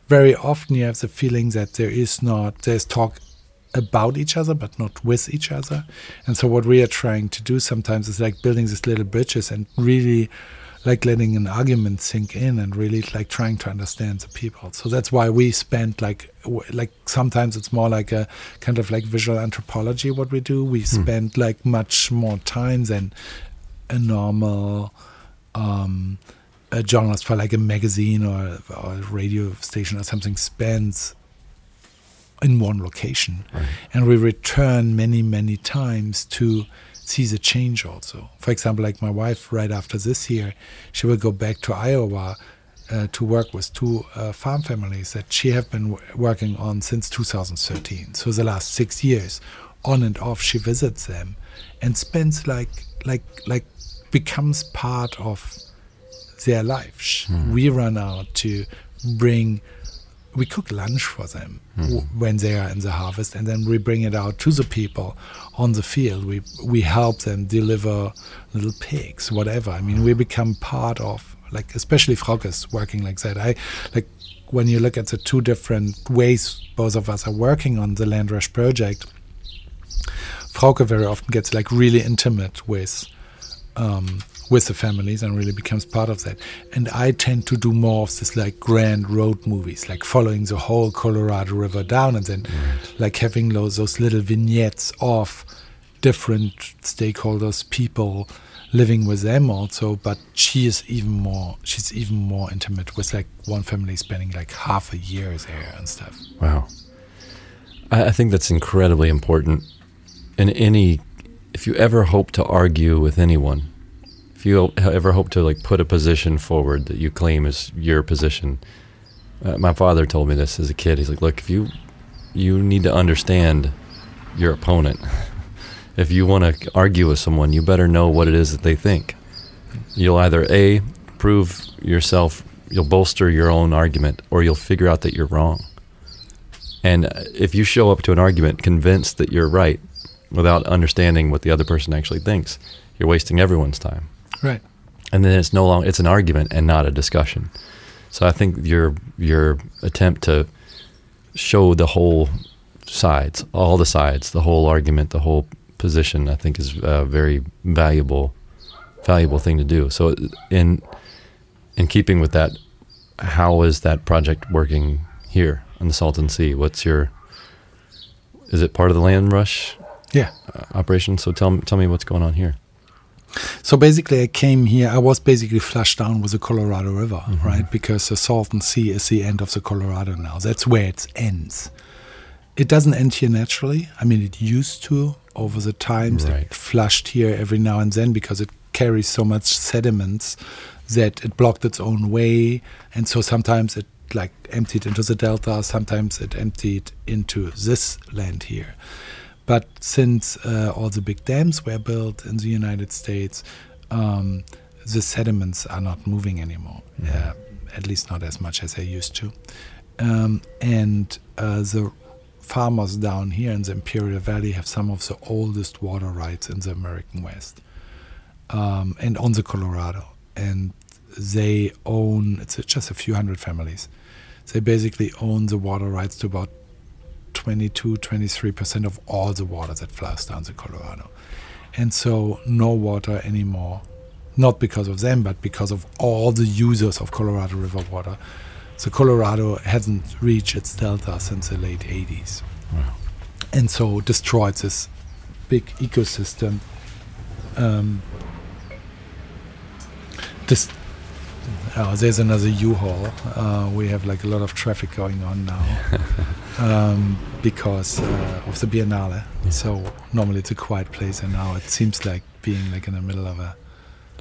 Speaker 1: very often you have the feeling that there is not there's talk about each other but not with each other. And so what we are trying to do sometimes is like building these little bridges and really like letting an argument sink in and really like trying to understand the people. So that's why we spend like w- like sometimes it's more like a kind of like visual anthropology what we do. We spend like much more time than a normal um a journalist for like a magazine or, or a radio station or something spends in one location
Speaker 4: Right.
Speaker 1: and we return many many times to see the change also for example like my wife right after this year she will go back to iowa uh, to work with two uh, farm families that she have been w- working on since 2013 so the last six years on and off she visits them and spends like like like becomes part of their life. Sh We run out to bring we cook lunch for them w- when they are in the harvest and then we bring it out to the people on the field. We we help them deliver little pigs whatever. I mean we become part of like especially Frauke is working like that. I like when you look at the two different ways both of us are working on the land rush project Frauke very often gets like really intimate with um, with the families and really becomes part of that. And I tend to do more of this like grand road movies, like following the whole Colorado River down and then like having those, those little vignettes of different stakeholders, people living with them also. But she is even more, she's even more intimate with like one family spending like half a year there and stuff.
Speaker 4: Wow. I, I think that's incredibly important. In any, if you ever hope to argue with anyone, if you ever hope to like put a position forward that you claim is your position, uh, my father told me this as a kid. He's like, look, if you you need to understand your opponent. if you want to argue with someone, you better know what it is that they think. You'll either a prove yourself, you'll bolster your own argument, or you'll figure out that you're wrong. And uh, if you show up to an argument convinced that you're right without understanding what the other person actually thinks, you're wasting everyone's time.
Speaker 1: Right.
Speaker 4: And then it's no longer it's an argument and not a discussion. So I think your your attempt to show the whole sides, all the sides, the whole argument, the whole position, I think is a very valuable valuable thing to do. So in in keeping with that, how is that project working here on the Salton Sea? What's your is it part of the land rush
Speaker 1: Yeah.
Speaker 4: uh, operation? So tell tell me what's going on here.
Speaker 1: So basically, I came here. I was basically flushed down with the Colorado River, mhm. right? Because the Salton Sea is the end of the Colorado now. That's where it ends. It doesn't end here naturally. I mean, it used to over the times.
Speaker 4: Right.
Speaker 1: It flushed here every now and then because it carries so much sediments that it blocked its own way, and so sometimes it like emptied into the delta. Sometimes it emptied into this land here. But since uh, all the big dams were built in the United States, um, the sediments are not moving anymore, uh, at least not as much as they used to. Um, and uh, the farmers down here in the Imperial Valley have some of the oldest water rights in the American West um, and on the Colorado. And they own, it's just a few hundred families. They basically own the water rights to about 22, 23% of all the water that flows down the Colorado. And so no water anymore, not because of them, but because of all the users of Colorado River water. The Colorado hasn't reached its delta since the late 80s. And so destroyed this big ecosystem. Um, this, oh, there's another U-Haul. Uh, we have like a lot of traffic going on now um, because uh, of the Biennale. So normally it's a quiet place, and now it seems like being like in the middle of a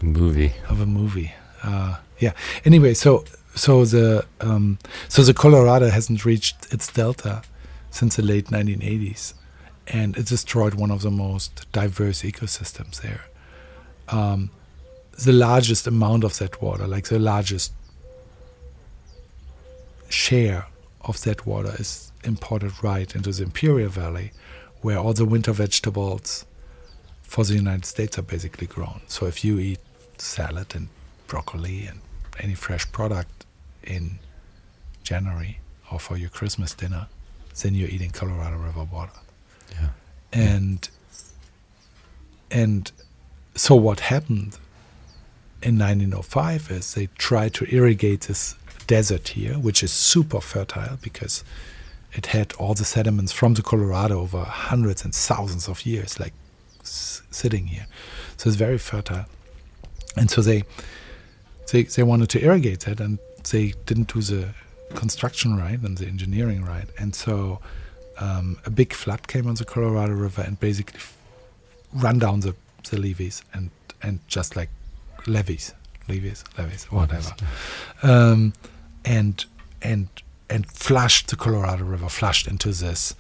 Speaker 4: A movie.
Speaker 1: of a movie. Uh, yeah. Anyway, so so the um, so the Colorado hasn't reached its delta since the late 1980s, and it destroyed one of the most diverse ecosystems there. Um, the largest amount of that water, like the largest share of that water, is imported right into the Imperial Valley, where all the winter vegetables for the United States are basically grown. So if you eat salad and broccoli and any fresh product in January or for your Christmas dinner, then you're eating Colorado River water.
Speaker 4: Yeah. Hmm.
Speaker 1: And and so what happened in 1905 is they tried to irrigate this desert here, which is super fertile because it had all the sediments from the Colorado over hundreds and thousands of years, like s- sitting here. So it's very fertile. And so they, they they wanted to irrigate that, and they didn't do the construction right and the engineering right. And so um, a big flood came on the Colorado River and basically run down the, the levees and and just like levees, levees, levees, whatever, um, and and and flushed the Colorado River, flushed into this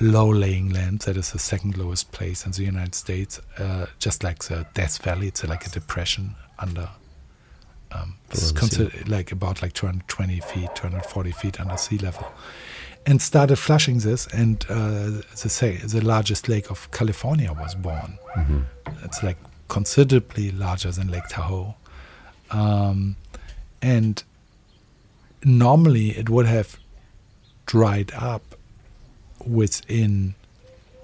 Speaker 1: low-laying land that is the second lowest place in the United States, uh, just like the Death Valley. It's like a depression under Um, this is considered like about like 220 feet, 240 feet under sea level, and started flushing this. And uh, the say the largest lake of California was born.
Speaker 4: hmm
Speaker 1: It's like considerably larger than Lake Tahoe. Um, and normally it would have dried up within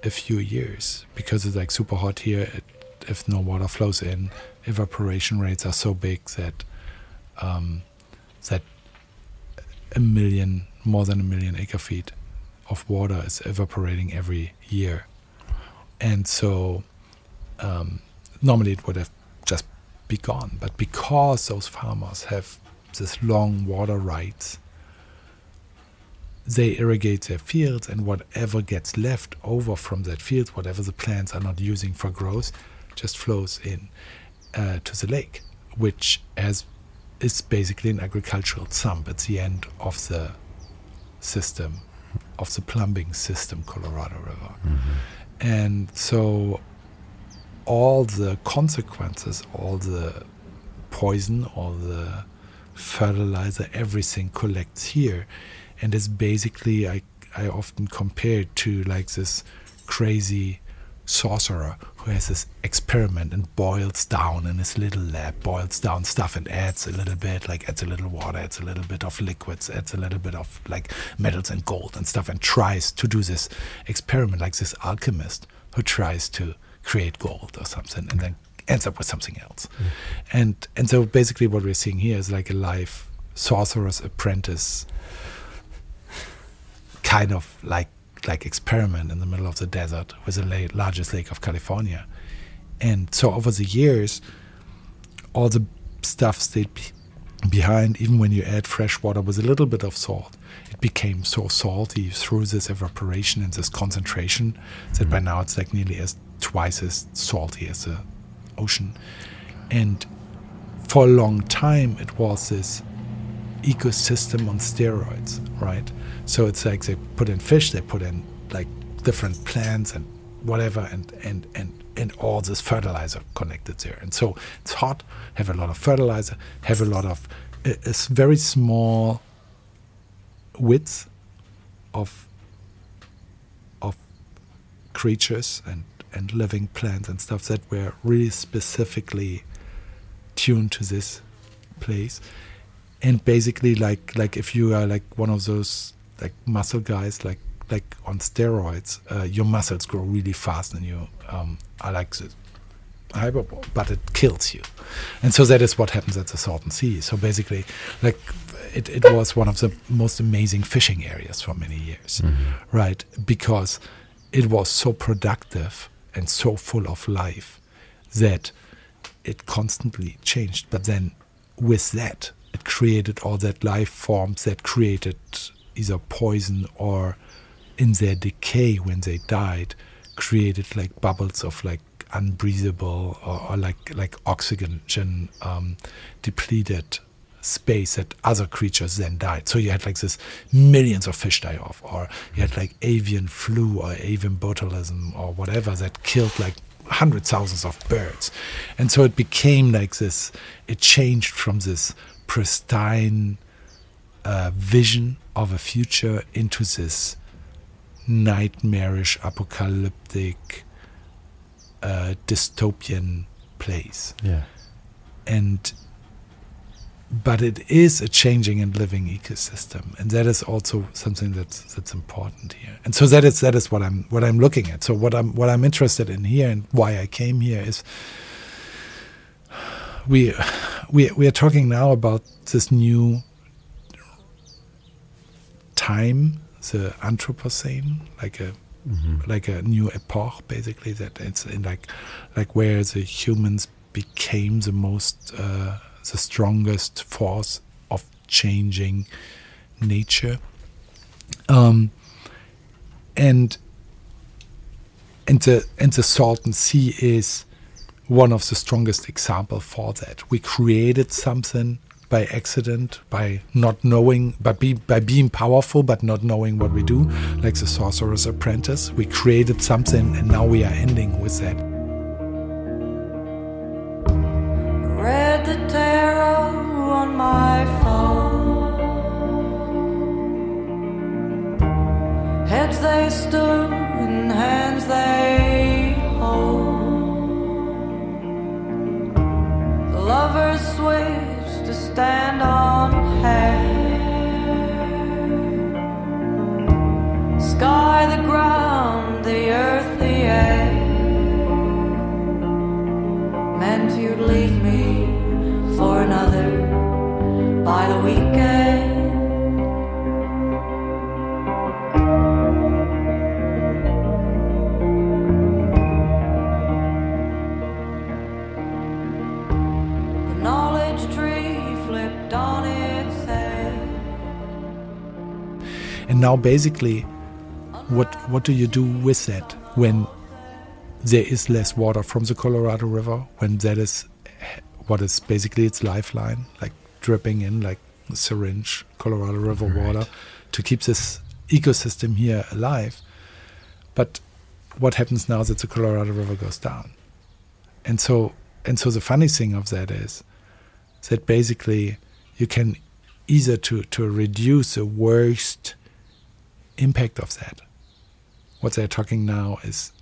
Speaker 1: a few years because it's like super hot here. It, if no water flows in, evaporation rates are so big that um, that a million, more than a million acre feet of water is evaporating every year, and so um, normally it would have just be gone. But because those farmers have this long water rights, they irrigate their fields, and whatever gets left over from that field, whatever the plants are not using for growth, just flows in uh, to the lake, which has is basically an agricultural sump. at the end of the system, of the plumbing system, Colorado River. And so all the consequences, all the poison, all the fertilizer, everything collects here. And it's basically, I, I often compare it to like this crazy sorcerer who has this experiment and boils down in his little lab, boils down stuff and adds a little bit, like adds a little water, adds a little bit of liquids, adds a little bit of like metals and gold and stuff, and tries to do this experiment like this alchemist who tries to create gold or something and then ends up with something else. And and so basically what we're seeing here is like a live sorcerer's apprentice kind of like like experiment in the middle of the desert with the la- largest lake of California. And so over the years, all the stuff stayed be- behind, even when you add fresh water with a little bit of salt. It became so salty through this evaporation and this concentration that by mm-hmm. now it's like nearly as twice as salty as the ocean. And for a long time, it was this ecosystem on steroids, right? So it's like they put in fish, they put in like different plants and whatever, and and and and all this fertilizer connected there. And so it's hot, have a lot of fertilizer, have a lot of a, very small width of of creatures and and living plants and stuff that were really specifically tuned to this place. And basically like like if you are like one of those like muscle guys like like on steroids uh, your muscles grow really fast and you um, are like the hyperbole but it kills you. And so that is what happens at the salton sea. So basically like it, it was one of the most amazing fishing areas for many years. Right? Because it was so productive and so full of life that it constantly changed. But then with that, it created all that life forms that created either poison or in their decay when they died, created like bubbles of like unbreathable or, or like like oxygen um, depleted space that other creatures then died. So you had like this millions of fish die off, or you had like avian flu or avian botulism or whatever that killed like hundred thousands of birds. And so it became like this, it changed from this pristine uh, vision of a future into this nightmarish, apocalyptic, uh, dystopian place.
Speaker 4: Yeah.
Speaker 1: And but it is a changing and living ecosystem, and that is also something that's that's important here. And so that is that is what I'm what I'm looking at. So what I'm what I'm interested in here and why I came here is we we we are talking now about this new time, the Anthropocene, like a like a new epoch, basically. That it's in like like where the humans became the most uh, the strongest force of changing nature, um, and and the and the Salton Sea is one of the strongest example for that. We created something by accident, by not knowing, but be, by being powerful, but not knowing what we do, like the Sorcerer's Apprentice. We created something, and now we are ending with that.
Speaker 3: Heads they stood and hands they hold. The lovers switch to stand on
Speaker 1: now, basically, what what do you do with that when there is less water from the Colorado River? When that is what is basically its lifeline, like dripping in like syringe Colorado River
Speaker 4: Right.
Speaker 1: water to keep this ecosystem here alive. But what happens now that the Colorado River goes down? And so and so the funny thing of that is that basically you can either to, to reduce the worst impact of that. What they're talking now is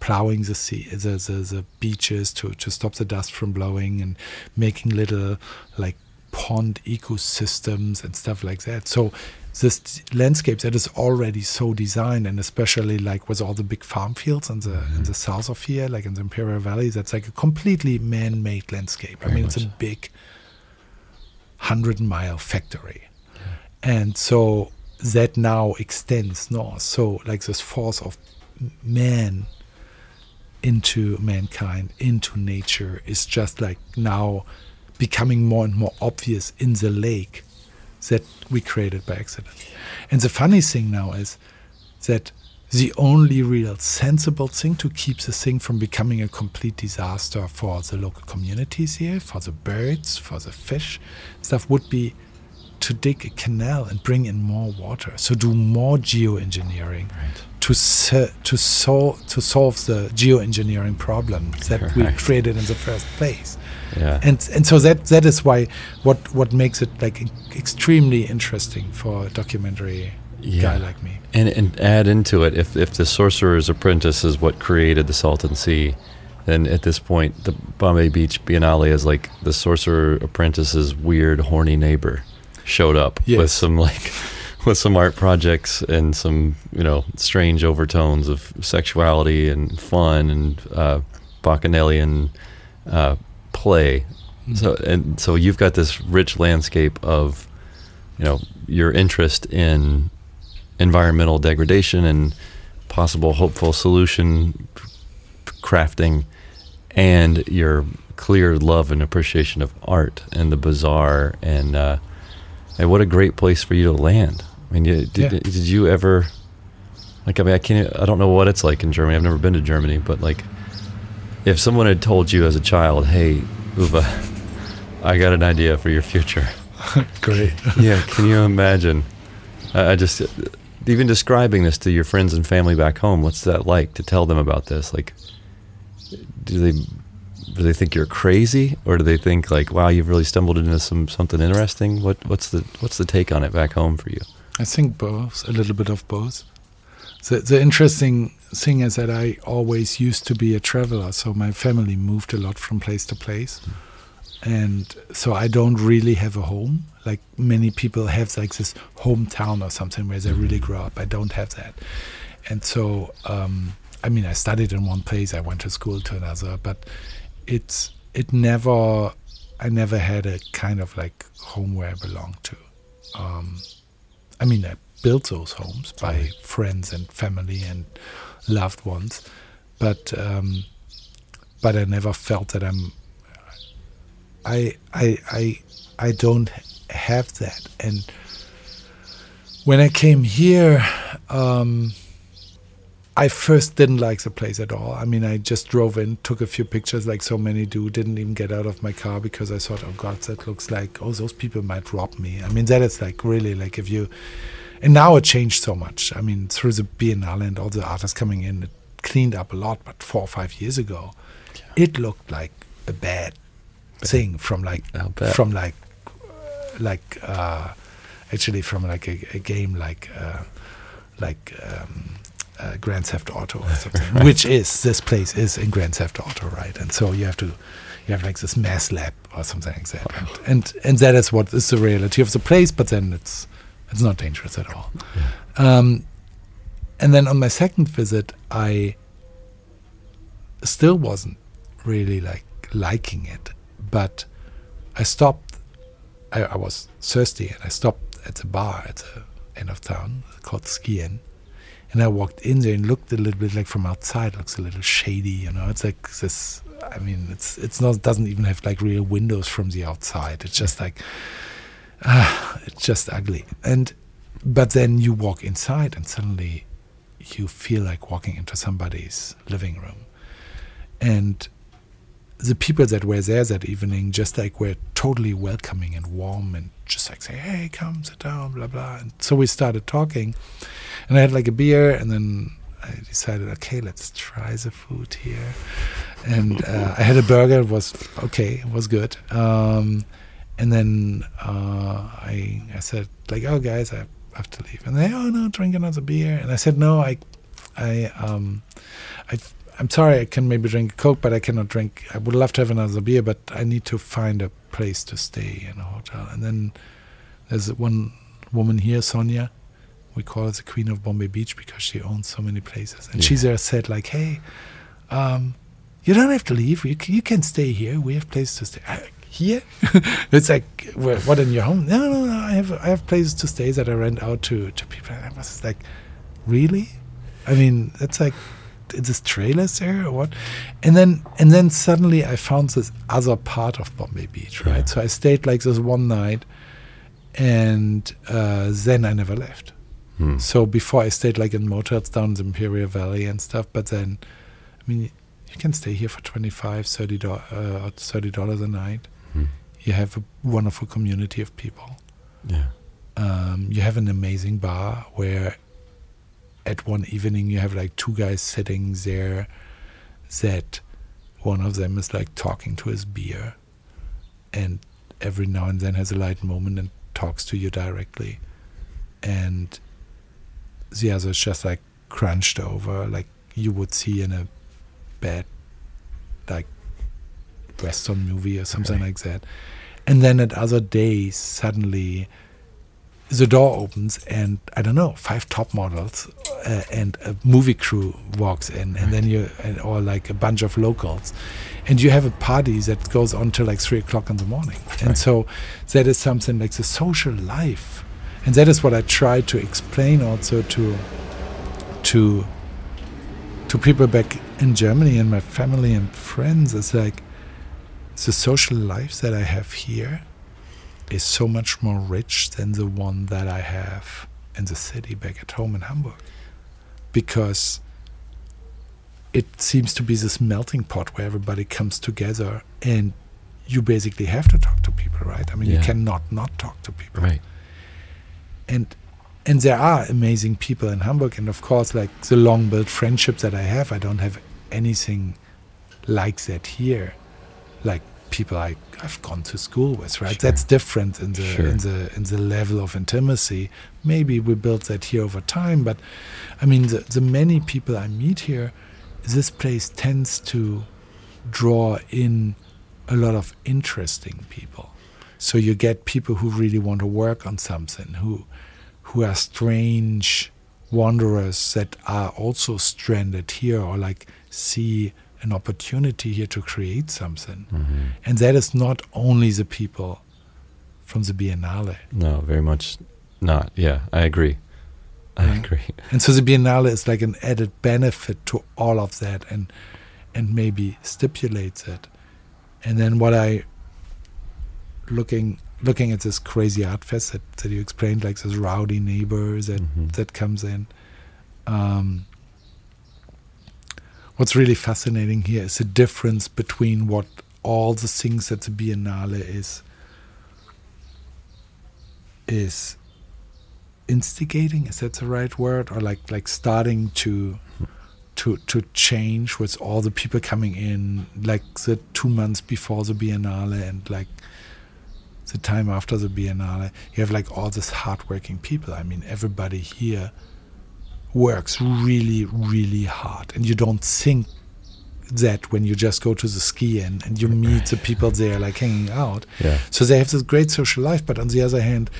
Speaker 1: plowing the sea, the, the, the beaches to, to stop the dust from blowing and making little like pond ecosystems and stuff like that. So this landscape that is already so designed and especially like with all the big farm fields in the in the mm-hmm. south of here, like in the Imperial Valley, that's like a completely man-made landscape. I
Speaker 4: Very
Speaker 1: mean, it's a big hundred mile factory. And so that now extends north. So like this force of man into mankind, into nature is just like now becoming more and more obvious in the lake that we created by accident. And the funny thing now is that the only real sensible thing to keep the thing from becoming a complete disaster for the local communities here, for the birds, for the fish, stuff would be to dig a canal and bring in more water. So do more geoengineering to se- to solve to solve the geoengineering problem that we created in the first place.
Speaker 4: Yeah.
Speaker 1: And and so that that is why what what makes it like extremely interesting for a documentary guy like me.
Speaker 4: And and add into it if if the Sorcerer's Apprentice is what created the Salton Sea, then at this point the Bombay Beach Biennale is like the Sorcerer Apprentice's weird horny neighbor showed up with some like with some art projects and some you know strange overtones of sexuality and fun and uh, bacchanalian uh, play. So and so you've got this rich landscape of you know your interest in environmental degradation and possible hopeful solution crafting and your clear love and appreciation of art and the bizarre and uh, and what a great place for you to land. I mean, you, did,
Speaker 1: Yeah.
Speaker 4: did you ever like? I mean, I can't. I don't know what it's like in Germany. I've never been to Germany, but like, if someone had told you as a child, "Hey, Uwe, I got an idea for your future,"
Speaker 1: Great.
Speaker 4: yeah, can you imagine? I, I just even describing this to your friends and family back home. What's that like to tell them about this? Like, do they do they think you're crazy, or do they think like, wow, you've really stumbled into some something interesting? What what's the what's the take on it back home for you?
Speaker 1: I think both, a little bit of both. The, the interesting thing is that I always used to be a traveler, so my family moved a lot from place to place. And so I don't really have a home. Like many people have like this hometown or something where they really grow up. I don't have that. And so, um, I mean, I studied in one place, I went to school to another, but it's, it never, I never had a kind of like home where I belonged to. Um, I mean, I built those homes by friends and family and loved ones, but um, but I never felt that I'm. I I I I don't have that, and when I came here, um, I first didn't like the place at all. I mean, I just drove in, took a few pictures like so many do, didn't even get out of my car because I thought, oh God, that looks like, oh, those people might rob me. I mean, that is like really like if you, and now it changed so much. I mean, through the Biennale and all the artists coming in, it cleaned up a lot. But four or five years ago, it looked like a bad thing from like, from like, like, uh, actually from like a, a game like, uh, like um, uh, Grand Theft Auto or something, which is this place is in Grand Theft Auto, right? And so you have to you have like this mass lab or something like that, and and, and that is what is the reality of the place. But then it's it's not dangerous at all. Um, and then on my second visit, I still wasn't really like liking it, but I stopped. I, I was thirsty, and I stopped at the bar at the end of town called Ski Inn. And I walked in there and looked a little bit like from outside. Looks a little shady, you know. It's like this. I mean, it's it's not doesn't even have like real windows from the outside. It's just like, ah, it's just ugly. And but then you walk inside, and suddenly you feel like walking into somebody's living room, and the people that were there that evening just like were totally welcoming and warm and just like say, "Hey, come sit down," blah blah. And so we started talking, and I had like a beer, and then I decided, okay, let's try the food here. And uh, I had a burger. It was okay. It was good. Um, and then uh, I I said like, "Oh, guys, I have to leave." And they, "Oh no, drink another beer." And I said, "No, I, I um, I." I'm sorry, I can maybe drink a Coke, but I cannot drink. I would love to have another beer, but I need to find a place to stay in a hotel. And then there's one woman here, Sonia. We call her the Queen of Bombay Beach because she owns so many places. And she there said like, "Hey, um, you don't have to leave. You can, you can stay here. We have places to stay." I, here, it's like "Wha- what in your home? No, no, no. I have I have places to stay that I rent out to to people. And I was like, really? I mean, that's like is this trailers there or what? And then and then suddenly I found this other part of Bombay Beach, right?
Speaker 4: Yeah.
Speaker 1: So I stayed like this one night, and uh, then I never left.
Speaker 4: Hmm.
Speaker 1: So before I stayed like in motels down in the Imperial Valley and stuff, but then, I mean, you can stay here for 25 30 dollars uh, $30 a night.
Speaker 4: Hmm.
Speaker 1: You have a wonderful community of people.
Speaker 4: Yeah.
Speaker 1: Um, you have an amazing bar where at one evening you have like two guys sitting there that one of them is like talking to his beer and every now and then has a light moment and talks to you directly and the other is just like crunched over like you would see in a bad like western movie or something
Speaker 4: Right.
Speaker 1: like that and then at other days suddenly the door opens and I don't know five top models uh, and a movie crew walks in and then you and, or like a bunch of locals and you have a party that goes on till like three o'clock in the morning and
Speaker 4: Right.
Speaker 1: so that is something like the social life and that is what I try to explain also to to to people back in Germany and my family and friends is like the social life that I have here is so much more rich than the one that I have in the city back at home in Hamburg. Because it seems to be this melting pot where everybody comes together and you basically have to talk to people, right? I mean, you cannot not talk to people
Speaker 4: Right.
Speaker 1: and and there are amazing people in Hamburg and of course like the long built friendship that I have I don't have anything like that here like people I, I've gone to school with right
Speaker 4: Sure.
Speaker 1: that's different in the
Speaker 4: Sure.
Speaker 1: in the in the level of intimacy maybe we built that here over time but I mean the, the many people I meet here this place tends to draw in a lot of interesting people so you get people who really want to work on something, who who are strange wanderers that are also stranded here or like see an opportunity here to create something.
Speaker 4: hmm
Speaker 1: And that is not only the people from the Biennale.
Speaker 4: No, very much not. Yeah, I agree. I
Speaker 1: Yeah.
Speaker 4: agree.
Speaker 1: And so the Biennale is like an added benefit to all of that and and maybe stipulates it. And then what I looking looking at this crazy art fest that, that you explained, like this rowdy neighbor that
Speaker 4: Mhm.
Speaker 1: that comes in. Um, what's really fascinating here is the difference between what all the things that the Biennale is is instigating. Is that the right word? Or like like starting to to to change with all the people coming in like the two months before the biennale and like the time after the biennale. You have like all this hardworking people. I mean everybody here works really, really hard, and you don't think that when you just go to the Ski Inn, and you meet the people there like hanging out.
Speaker 4: Yeah.
Speaker 1: So they have this great social life, but on the other hand,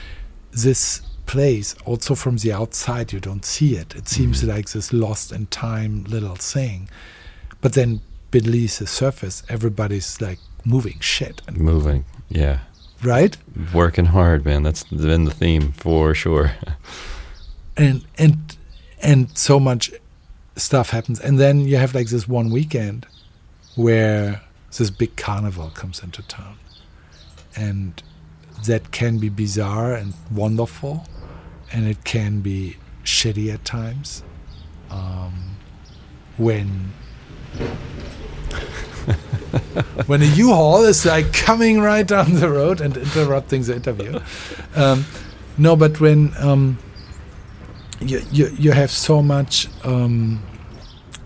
Speaker 1: this place also from the outside you don't see it. It seems mm-hmm. like this lost in time little thing, but then beneath the surface, everybody's like moving shit, and,
Speaker 4: Moving. Yeah.
Speaker 1: right?
Speaker 4: Working hard, man. That's been the theme for sure.
Speaker 1: and and and so much stuff happens. And then you have like this one weekend where this big carnival comes into town. And that can be bizarre and wonderful. And it can be shitty at times um, when when a U-Haul is like coming right down the road and interrupting the interview. Um, no, but when um, you, you you have so much um,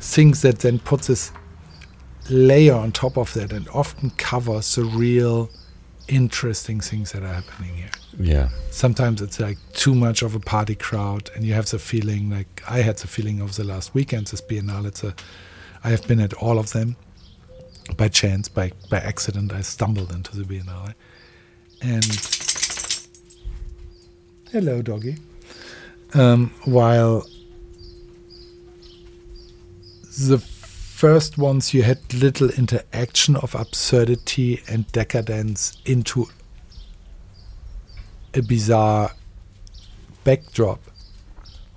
Speaker 1: things that then put this layer on top of that and often covers the real interesting things that are happening here.
Speaker 4: yeah.
Speaker 1: Sometimes it's like too much of a party crowd, and you have the feeling like I had the feeling of the last weekends this Biennale. It's a, I have been at all of them by chance, by by accident. I stumbled into the Biennale, and hello, doggy. Um, while the first ones you had little interaction of absurdity and decadence into a bizarre backdrop.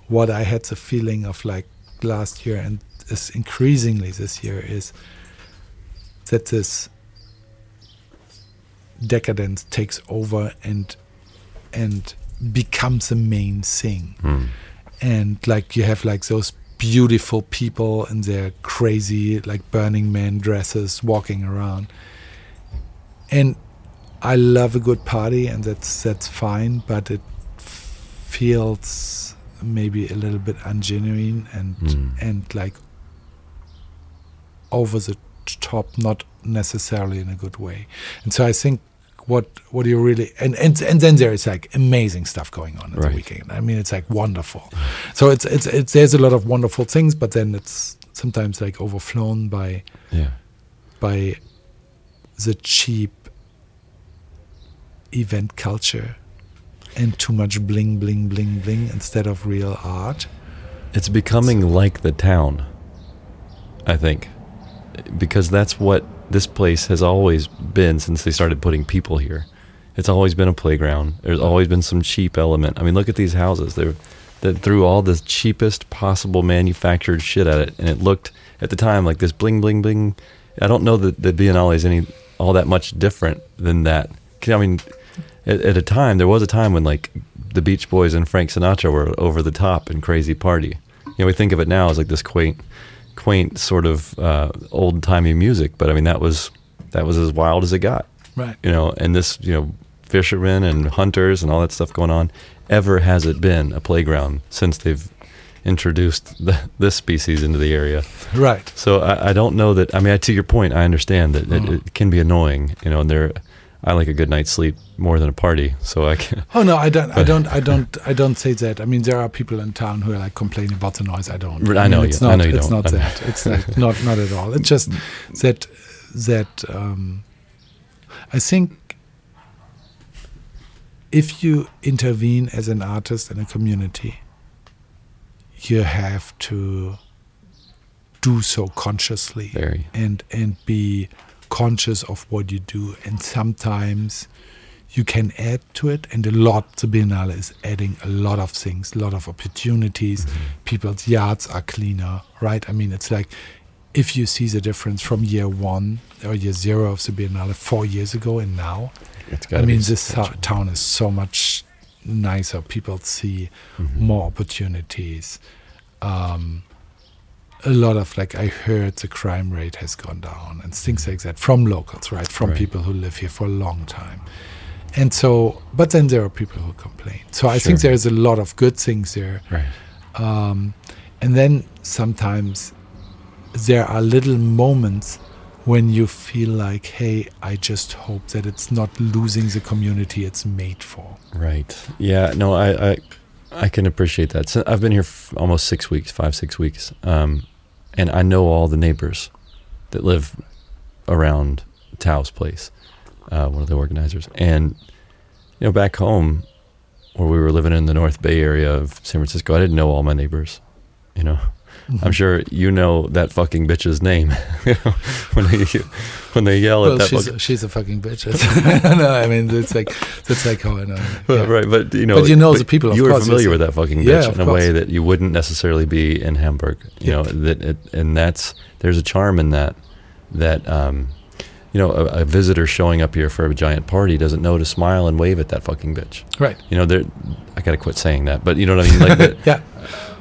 Speaker 1: What I had the feeling of like last year and is increasingly this year is that this decadence takes over and and becomes the main thing
Speaker 4: Mm.
Speaker 1: and like you have like those beautiful people in their crazy like burning man dresses walking around and i love a good party and that's that's fine but it feels maybe a little bit ungenuine and
Speaker 4: Mm.
Speaker 1: and like over the top not necessarily in a good way and so i think what what you really and and, and then there is like amazing stuff going on at
Speaker 4: Right.
Speaker 1: the weekend i mean it's like wonderful so it's, it's it's there's a lot of wonderful things but then it's sometimes like overflown by
Speaker 4: Yeah.
Speaker 1: by the cheap event culture and too much bling bling bling bling instead of real art
Speaker 4: It's becoming like the town, I think, because that's what this place has always been since they started putting people here. It's always been a playground. There's always been some cheap element. I mean, look at these houses. They're that threw all the cheapest possible manufactured shit at it, and it looked at the time like this bling bling bling. I don't know that the Biennale is any all that much different than that. I mean, at, at a time there was a time when like the Beach Boys and Frank Sinatra were over the top and crazy party. You know, we think of it now as like this quaint, quaint sort of uh, old timey music, but I mean that was that was as wild as it got.
Speaker 1: right
Speaker 4: You know, and this you know fishermen and hunters and all that stuff going on. Ever has it been a playground since they've introduced the, this species into the area?
Speaker 1: right
Speaker 4: So I, I don't know that. I mean, to your point, I understand that it,
Speaker 1: Mm.
Speaker 4: it can be annoying. You know, and there, I like a good night's sleep more than a party. So I can.
Speaker 1: Oh no, I don't. I don't. I don't. I don't say that. I mean, there are people in town who are like complaining about the noise. I don't.
Speaker 4: I know
Speaker 1: mean,
Speaker 4: you-
Speaker 1: It's
Speaker 4: I
Speaker 1: not.
Speaker 4: know you
Speaker 1: it's
Speaker 4: don't.
Speaker 1: not
Speaker 4: I
Speaker 1: that. It's like not not at all. It's just that that um, I think if you intervene as an artist in a community, you have to do so consciously
Speaker 4: Very.
Speaker 1: and and be conscious of what you do and sometimes you can add to it and a lot the biennale is adding a lot of things a lot of opportunities. People's yards are cleaner right? I mean it's like if you see the difference from year one or year zero of the biennale four years ago and now
Speaker 4: It's
Speaker 1: i mean this
Speaker 4: substantial.
Speaker 1: town is so much nicer. People see
Speaker 4: Mhm.
Speaker 1: more opportunities. Um, a lot of like I heard the crime rate has gone down and things like that from locals, right? From
Speaker 4: Right.
Speaker 1: people who live here for a long time. And so, but then there are people who complain. So I think there's a lot of good things there.
Speaker 4: Right.
Speaker 1: Um, and then sometimes there are little moments when you feel like, hey, I just hope that it's not losing the community it's made for.
Speaker 4: Right. Yeah. No. I. I I can appreciate that. So I've been here almost six weeks, five six weeks, um, and I know all the neighbors that live around Tao's place, uh, one of the organizers. And you know, back home where we were living in the North Bay area of San Francisco, I didn't know all my neighbors. You know. I'm sure you know that fucking bitch's name when they when they yell
Speaker 1: Well,
Speaker 4: at that.
Speaker 1: she's
Speaker 4: fucking-
Speaker 1: a, she's a fucking bitch. no, I mean that's like that's like how I know. Yeah.
Speaker 4: Right, but you know,
Speaker 1: But you know the people, of
Speaker 4: You were
Speaker 1: course,
Speaker 4: familiar with that fucking bitch
Speaker 1: of
Speaker 4: in a way that you wouldn't necessarily be in Hamburg. You
Speaker 1: Yeah.
Speaker 4: know that, it, and that's there's a charm in that. That um, you know, a, a visitor showing up here for a giant party doesn't know to smile and wave at that fucking bitch.
Speaker 1: Right.
Speaker 4: You know. I gotta quit saying that, but you know what I mean. Like that,
Speaker 1: Yeah.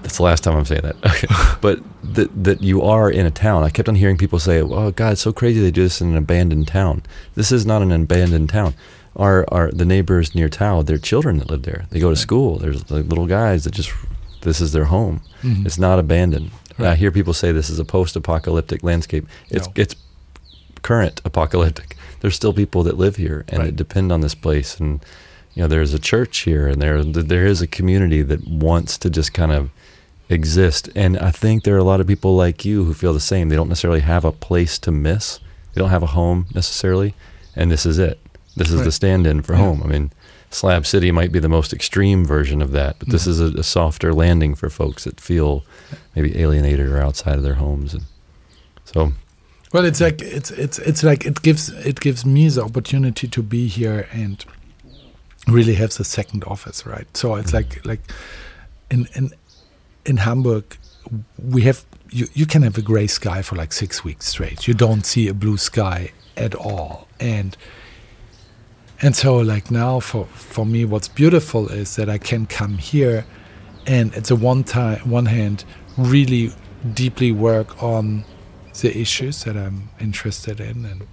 Speaker 4: That's the last time I'm saying that. Okay. but that that you are in a town. I kept on hearing people say, "Oh God, it's so crazy they do this in an abandoned town." This is not an abandoned town. Our our the neighbors near Tao, they're children that live there. They go to school. There's like little guys that just this is their home.
Speaker 1: Mhm.
Speaker 4: It's not abandoned. I hear people say this is a post-apocalyptic landscape. It's
Speaker 1: No.
Speaker 4: it's current apocalyptic. There's still people that live here and
Speaker 1: Right.
Speaker 4: that depend on this place and you know there's a church here and there there is a community that wants to just kind of exist and I think there are a lot of people like you who feel the same. They don't necessarily have a place to miss. They don't have a home necessarily and this is it. This is the stand-in for
Speaker 1: Yeah.
Speaker 4: home. I mean Slab City might be the most extreme version of that, but this
Speaker 1: Mhm.
Speaker 4: is a, a softer landing for folks that feel maybe alienated or outside of their homes and so
Speaker 1: Well, it's like it's it's it's like it gives it gives me the opportunity to be here and really have the second office, right? So it's like like in in in Hamburg we have you you can have a gray sky for like six weeks straight. You don't see a blue sky at all, and and so like now for for me, what's beautiful is that I can come here and at the one time one hand really deeply work on the issues that I'm interested in and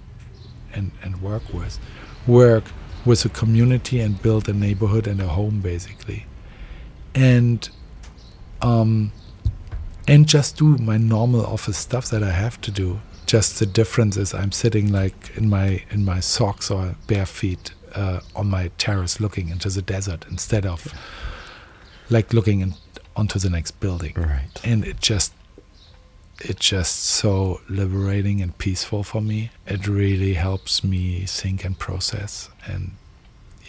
Speaker 1: and and work with, work with a community and build a neighborhood and a home basically, and um, and just do my normal office stuff that I have to do. Just the difference is I'm sitting like in my in my socks or bare feet uh, on my terrace looking into the desert instead of like looking in, onto the next building
Speaker 4: right.
Speaker 1: and it just it's just so liberating and peaceful for me it really helps me think and process and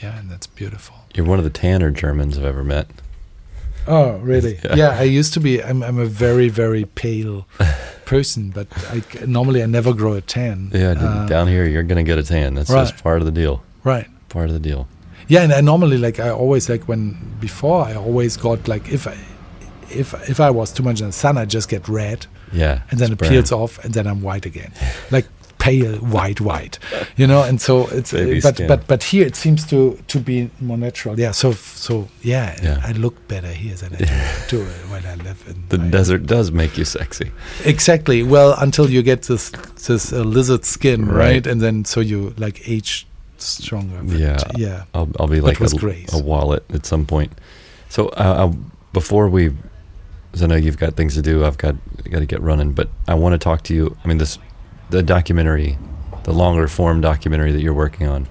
Speaker 1: yeah and that's beautiful
Speaker 4: You're one of the tanner Germans I've ever met.
Speaker 1: Oh really
Speaker 4: Yeah.
Speaker 1: yeah, i used to be I'm, I'm a very very pale person but I, normally i never grow a tan
Speaker 4: Yeah,
Speaker 1: Uh,
Speaker 4: down here you're gonna get a tan. That's
Speaker 1: right.
Speaker 4: just part of the deal.
Speaker 1: right
Speaker 4: Part of the deal.
Speaker 1: Yeah, and I normally like I always like when before I always got like if I if if I was too much in the sun I just get red
Speaker 4: Yeah.
Speaker 1: and then it peels off and then I'm white again, like pale white white, you know. And so it's
Speaker 4: Baby
Speaker 1: but
Speaker 4: skin.
Speaker 1: but but here it seems to to be more natural. Yeah. So so yeah,
Speaker 4: Yeah.
Speaker 1: I look better here than I do, do when I live in
Speaker 4: The
Speaker 1: my-
Speaker 4: desert does make you sexy.
Speaker 1: Exactly. Well, until you get this this uh, lizard skin, right.
Speaker 4: Right.
Speaker 1: And then so you like age stronger.
Speaker 4: Yeah.
Speaker 1: Yeah.
Speaker 4: I'll, I'll be like a, a wallet at some point. So uh, uh, before we, because I know you've got things to do, I've got got to get running. But I want to talk to you. I mean, this the documentary, the longer form documentary that you're working on.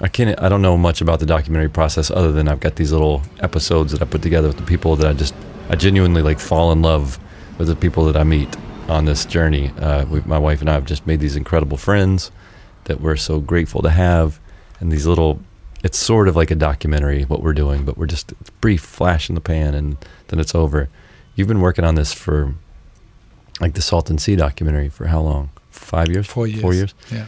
Speaker 4: I can't. I don't know much about the documentary process other than I've got these little episodes that I put together with the people that I just I genuinely like fall in love with the people that I meet on this journey. Uh, we, my wife and I have just made these incredible friends that we're so grateful to have, and these little. It's sort of like a documentary what we're doing, but we're just brief flash in the pan, and then it's over. You've been working on this for, like the Salton Sea documentary for how long? Five years?
Speaker 1: Four years.
Speaker 4: Four years.
Speaker 1: Yeah.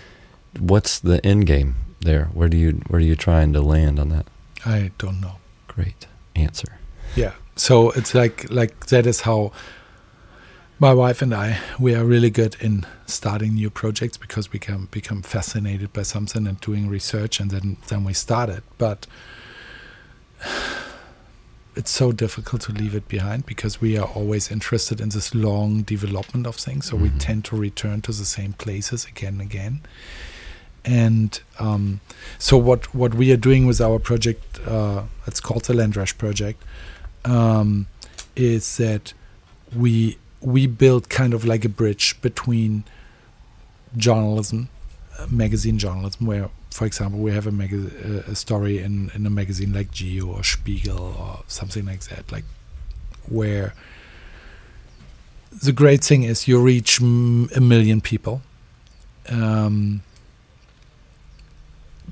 Speaker 4: What's the end game there? Where do you where are you trying to land on that?
Speaker 1: I don't know.
Speaker 4: Great answer.
Speaker 1: Yeah. So it's like like that is how my wife and I we are really good in starting new projects because we can become fascinated by something and doing research and then then we start it. But it's so difficult to leave it behind because we are always interested in this long development of things. So we
Speaker 4: Mhm.
Speaker 1: tend to return to the same places again and again. And um, so what what we are doing with our project, uh, it's called the Land Rush project, um, is that we we build kind of like a bridge between journalism, uh, magazine journalism, where for example, we have a, maga- a story in, in a magazine like Geo or Spiegel or something like that, like where the great thing is you reach m- a million people, um,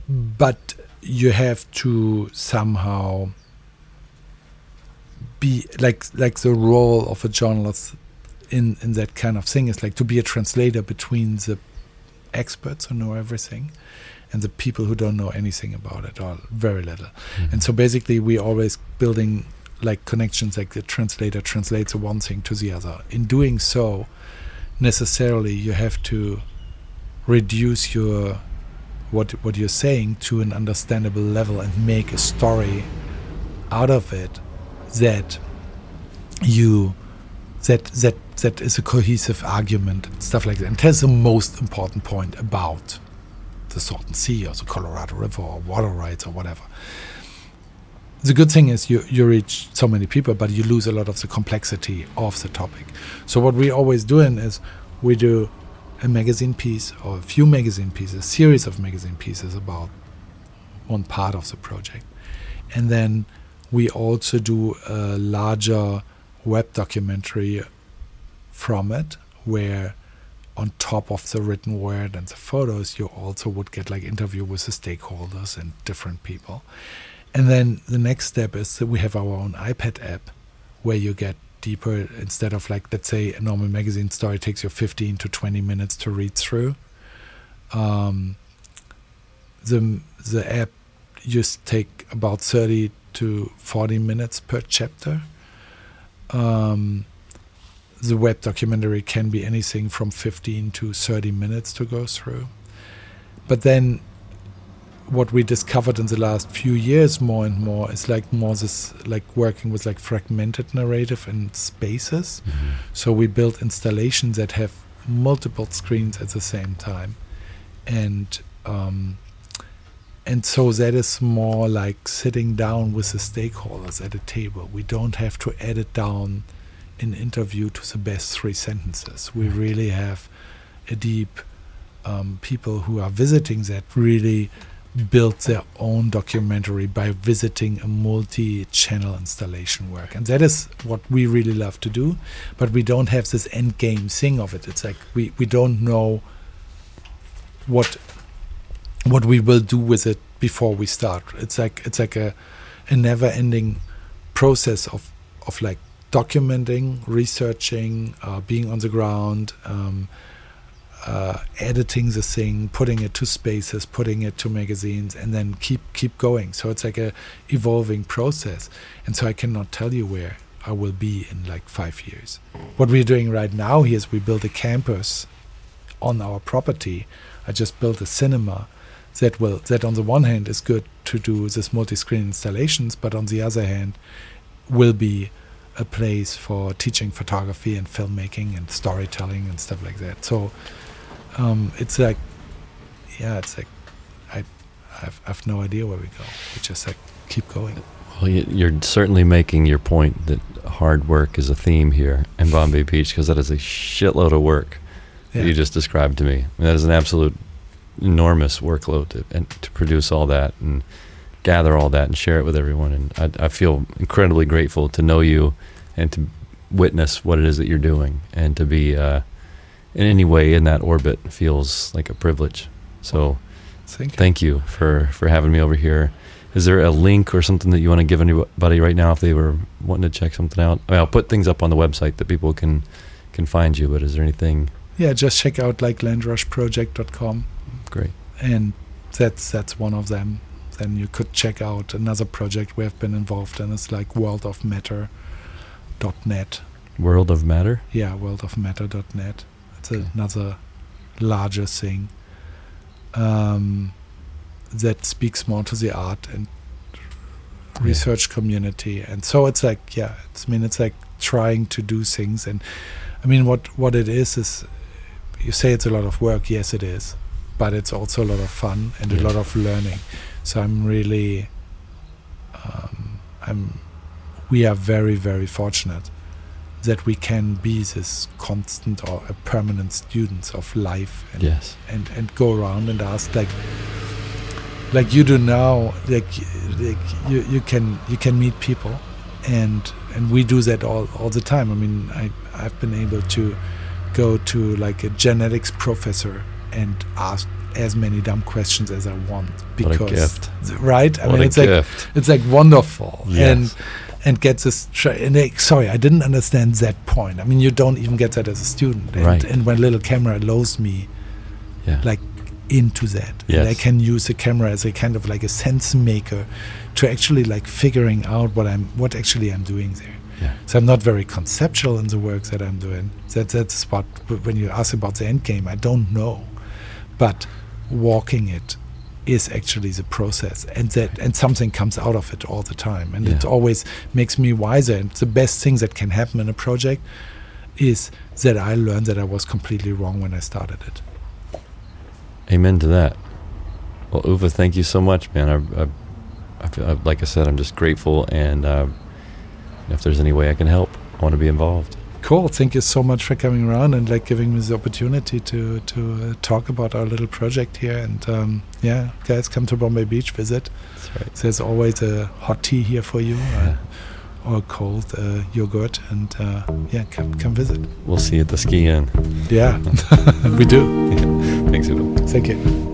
Speaker 1: but you have to somehow be like like the role of a journalist in in that kind of thing is like to be a translator between the experts who know everything and the people who don't know anything about it or very little.
Speaker 4: Mm-hmm.
Speaker 1: And so basically, we always building like connections, like the translator translates one thing to the other. In doing so, necessarily you have to reduce your what what you're saying to an understandable level and make a story out of it that you that that that is a cohesive argument and stuff like that and tells the most important point about the Salton Sea or the Colorado River or water rights or whatever. The good thing is you, you reach so many people, but you lose a lot of the complexity of the topic. So what we always doing is we do a magazine piece or a few magazine pieces, a series of magazine pieces about one part of the project. And then we also do a larger web documentary from it where on top of the written word and the photos, you also would get like interview with the stakeholders and different people. And then the next step is that we have our own iPad app where you get deeper instead of like let's say a normal magazine story takes you 15 to 20 minutes to read through. Um, the the app just take about 30 to 40 minutes per chapter. Um, the web documentary can be anything from 15 to 30 minutes to go through. But then what we discovered in the last few years more and more is like more this like working with like fragmented narrative and spaces.
Speaker 4: Mm-hmm.
Speaker 1: So we built installations that have multiple screens at the same time. And um, and so that is more like sitting down with the stakeholders at a table. We don't have to edit down an interview to the best three sentences. We really have a deep um, people who are visiting that really build their own documentary by visiting a multi-channel installation work. And that is what we really love to do but we don't have this end game thing of it. It's like we, we don't know what what we will do with it before we start. It's like it's like a, a never ending process of of like documenting researching uh, being on the ground um, uh, editing the thing, putting it to spaces, putting it to magazines, and then keep keep going. So it's like a evolving process. And so I cannot tell you where I will be in like five years. What we're doing right now here is we build a campus on our property. I just built a cinema that will that on the one hand is good to do this multi-screen installations, but on the other hand will be a place for teaching photography and filmmaking and storytelling and stuff like that. So um, it's like, yeah, it's like, I, I've, I've no idea where we go. We just like keep going.
Speaker 4: Well, you- you're certainly making your point that hard work is a theme here in Bombay Beach because that is a shitload of work
Speaker 1: Yeah.
Speaker 4: that you just described to me. I mean, that is an absolute enormous workload to, and to produce all that and gather all that and share it with everyone. And I, I feel incredibly grateful to know you and to witness what it is that you're doing and to be uh, in any way in that orbit feels like a privilege. So
Speaker 1: Thank you.
Speaker 4: thank you for for having me over here. Is there a link or something that you want to give anybody right now if they were wanting to check something out? I mean, I'll put things up on the website that people can can find you. But is there anything
Speaker 1: yeah, just check out like landrushproject.com
Speaker 4: great?
Speaker 1: and that's that's one of them. Then you could check out another project we have been involved in. It's like worldofmatter.net.
Speaker 4: World of Matter.
Speaker 1: Yeah, worldofmatter.net. It's
Speaker 4: Okay.
Speaker 1: another larger thing um, that speaks more to the art and
Speaker 4: Yeah.
Speaker 1: research community. And so it's like, yeah, it's, I mean, it's like trying to do things. And I mean, what, what it is is you say it's a lot of work. Yes, it is. But it's also a lot of fun and a lot of learning. So I'm really, um, I'm, we are very, very fortunate that we can be this constant or a permanent students of life and
Speaker 4: Yes.
Speaker 1: and and go around and ask like like you do now, like like you, you can you can meet people, and and we do that all all the time. I mean, I I've been able to go to like a genetics professor and ask as many dumb questions as I want because
Speaker 4: gift.
Speaker 1: right. I
Speaker 4: What
Speaker 1: mean, it's like it's like wonderful
Speaker 4: Yes.
Speaker 1: and and get this. And they, sorry, I didn't understand that point. I mean, you don't even get that as a student. And,
Speaker 4: Right.
Speaker 1: and when little camera allows me
Speaker 4: Yeah.
Speaker 1: like into that, and I can use the camera as a kind of like a sense maker to actually like figuring out what I'm what actually I'm doing there.
Speaker 4: Yeah.
Speaker 1: So I'm not very conceptual in the work that I'm doing. That that's what when you ask about the end game, I don't know, but walking it is actually the process, and that and something comes out of it all the time, and it always makes me wiser. And the best thing that can happen in a project is that I learned that I was completely wrong when I started it.
Speaker 4: Amen to that. Well, Uwe thank you so much, man. I, I, I feel, I, like I said, I'm just grateful, and uh, if there's any way I can help, I want to be involved.
Speaker 1: Cool. Thank you so much for coming around and like giving me the opportunity to to uh, talk about our little project here. And um, yeah, guys, come to Bombay Beach, visit.
Speaker 4: That's right.
Speaker 1: There's always a hot tea here for you,
Speaker 4: Yeah.
Speaker 1: uh, or cold uh, yogurt, and uh, yeah, come come visit.
Speaker 4: We'll see you at the Ski Inn.
Speaker 1: Yeah, we do.
Speaker 4: Thanks, Uwe.
Speaker 1: Thank you.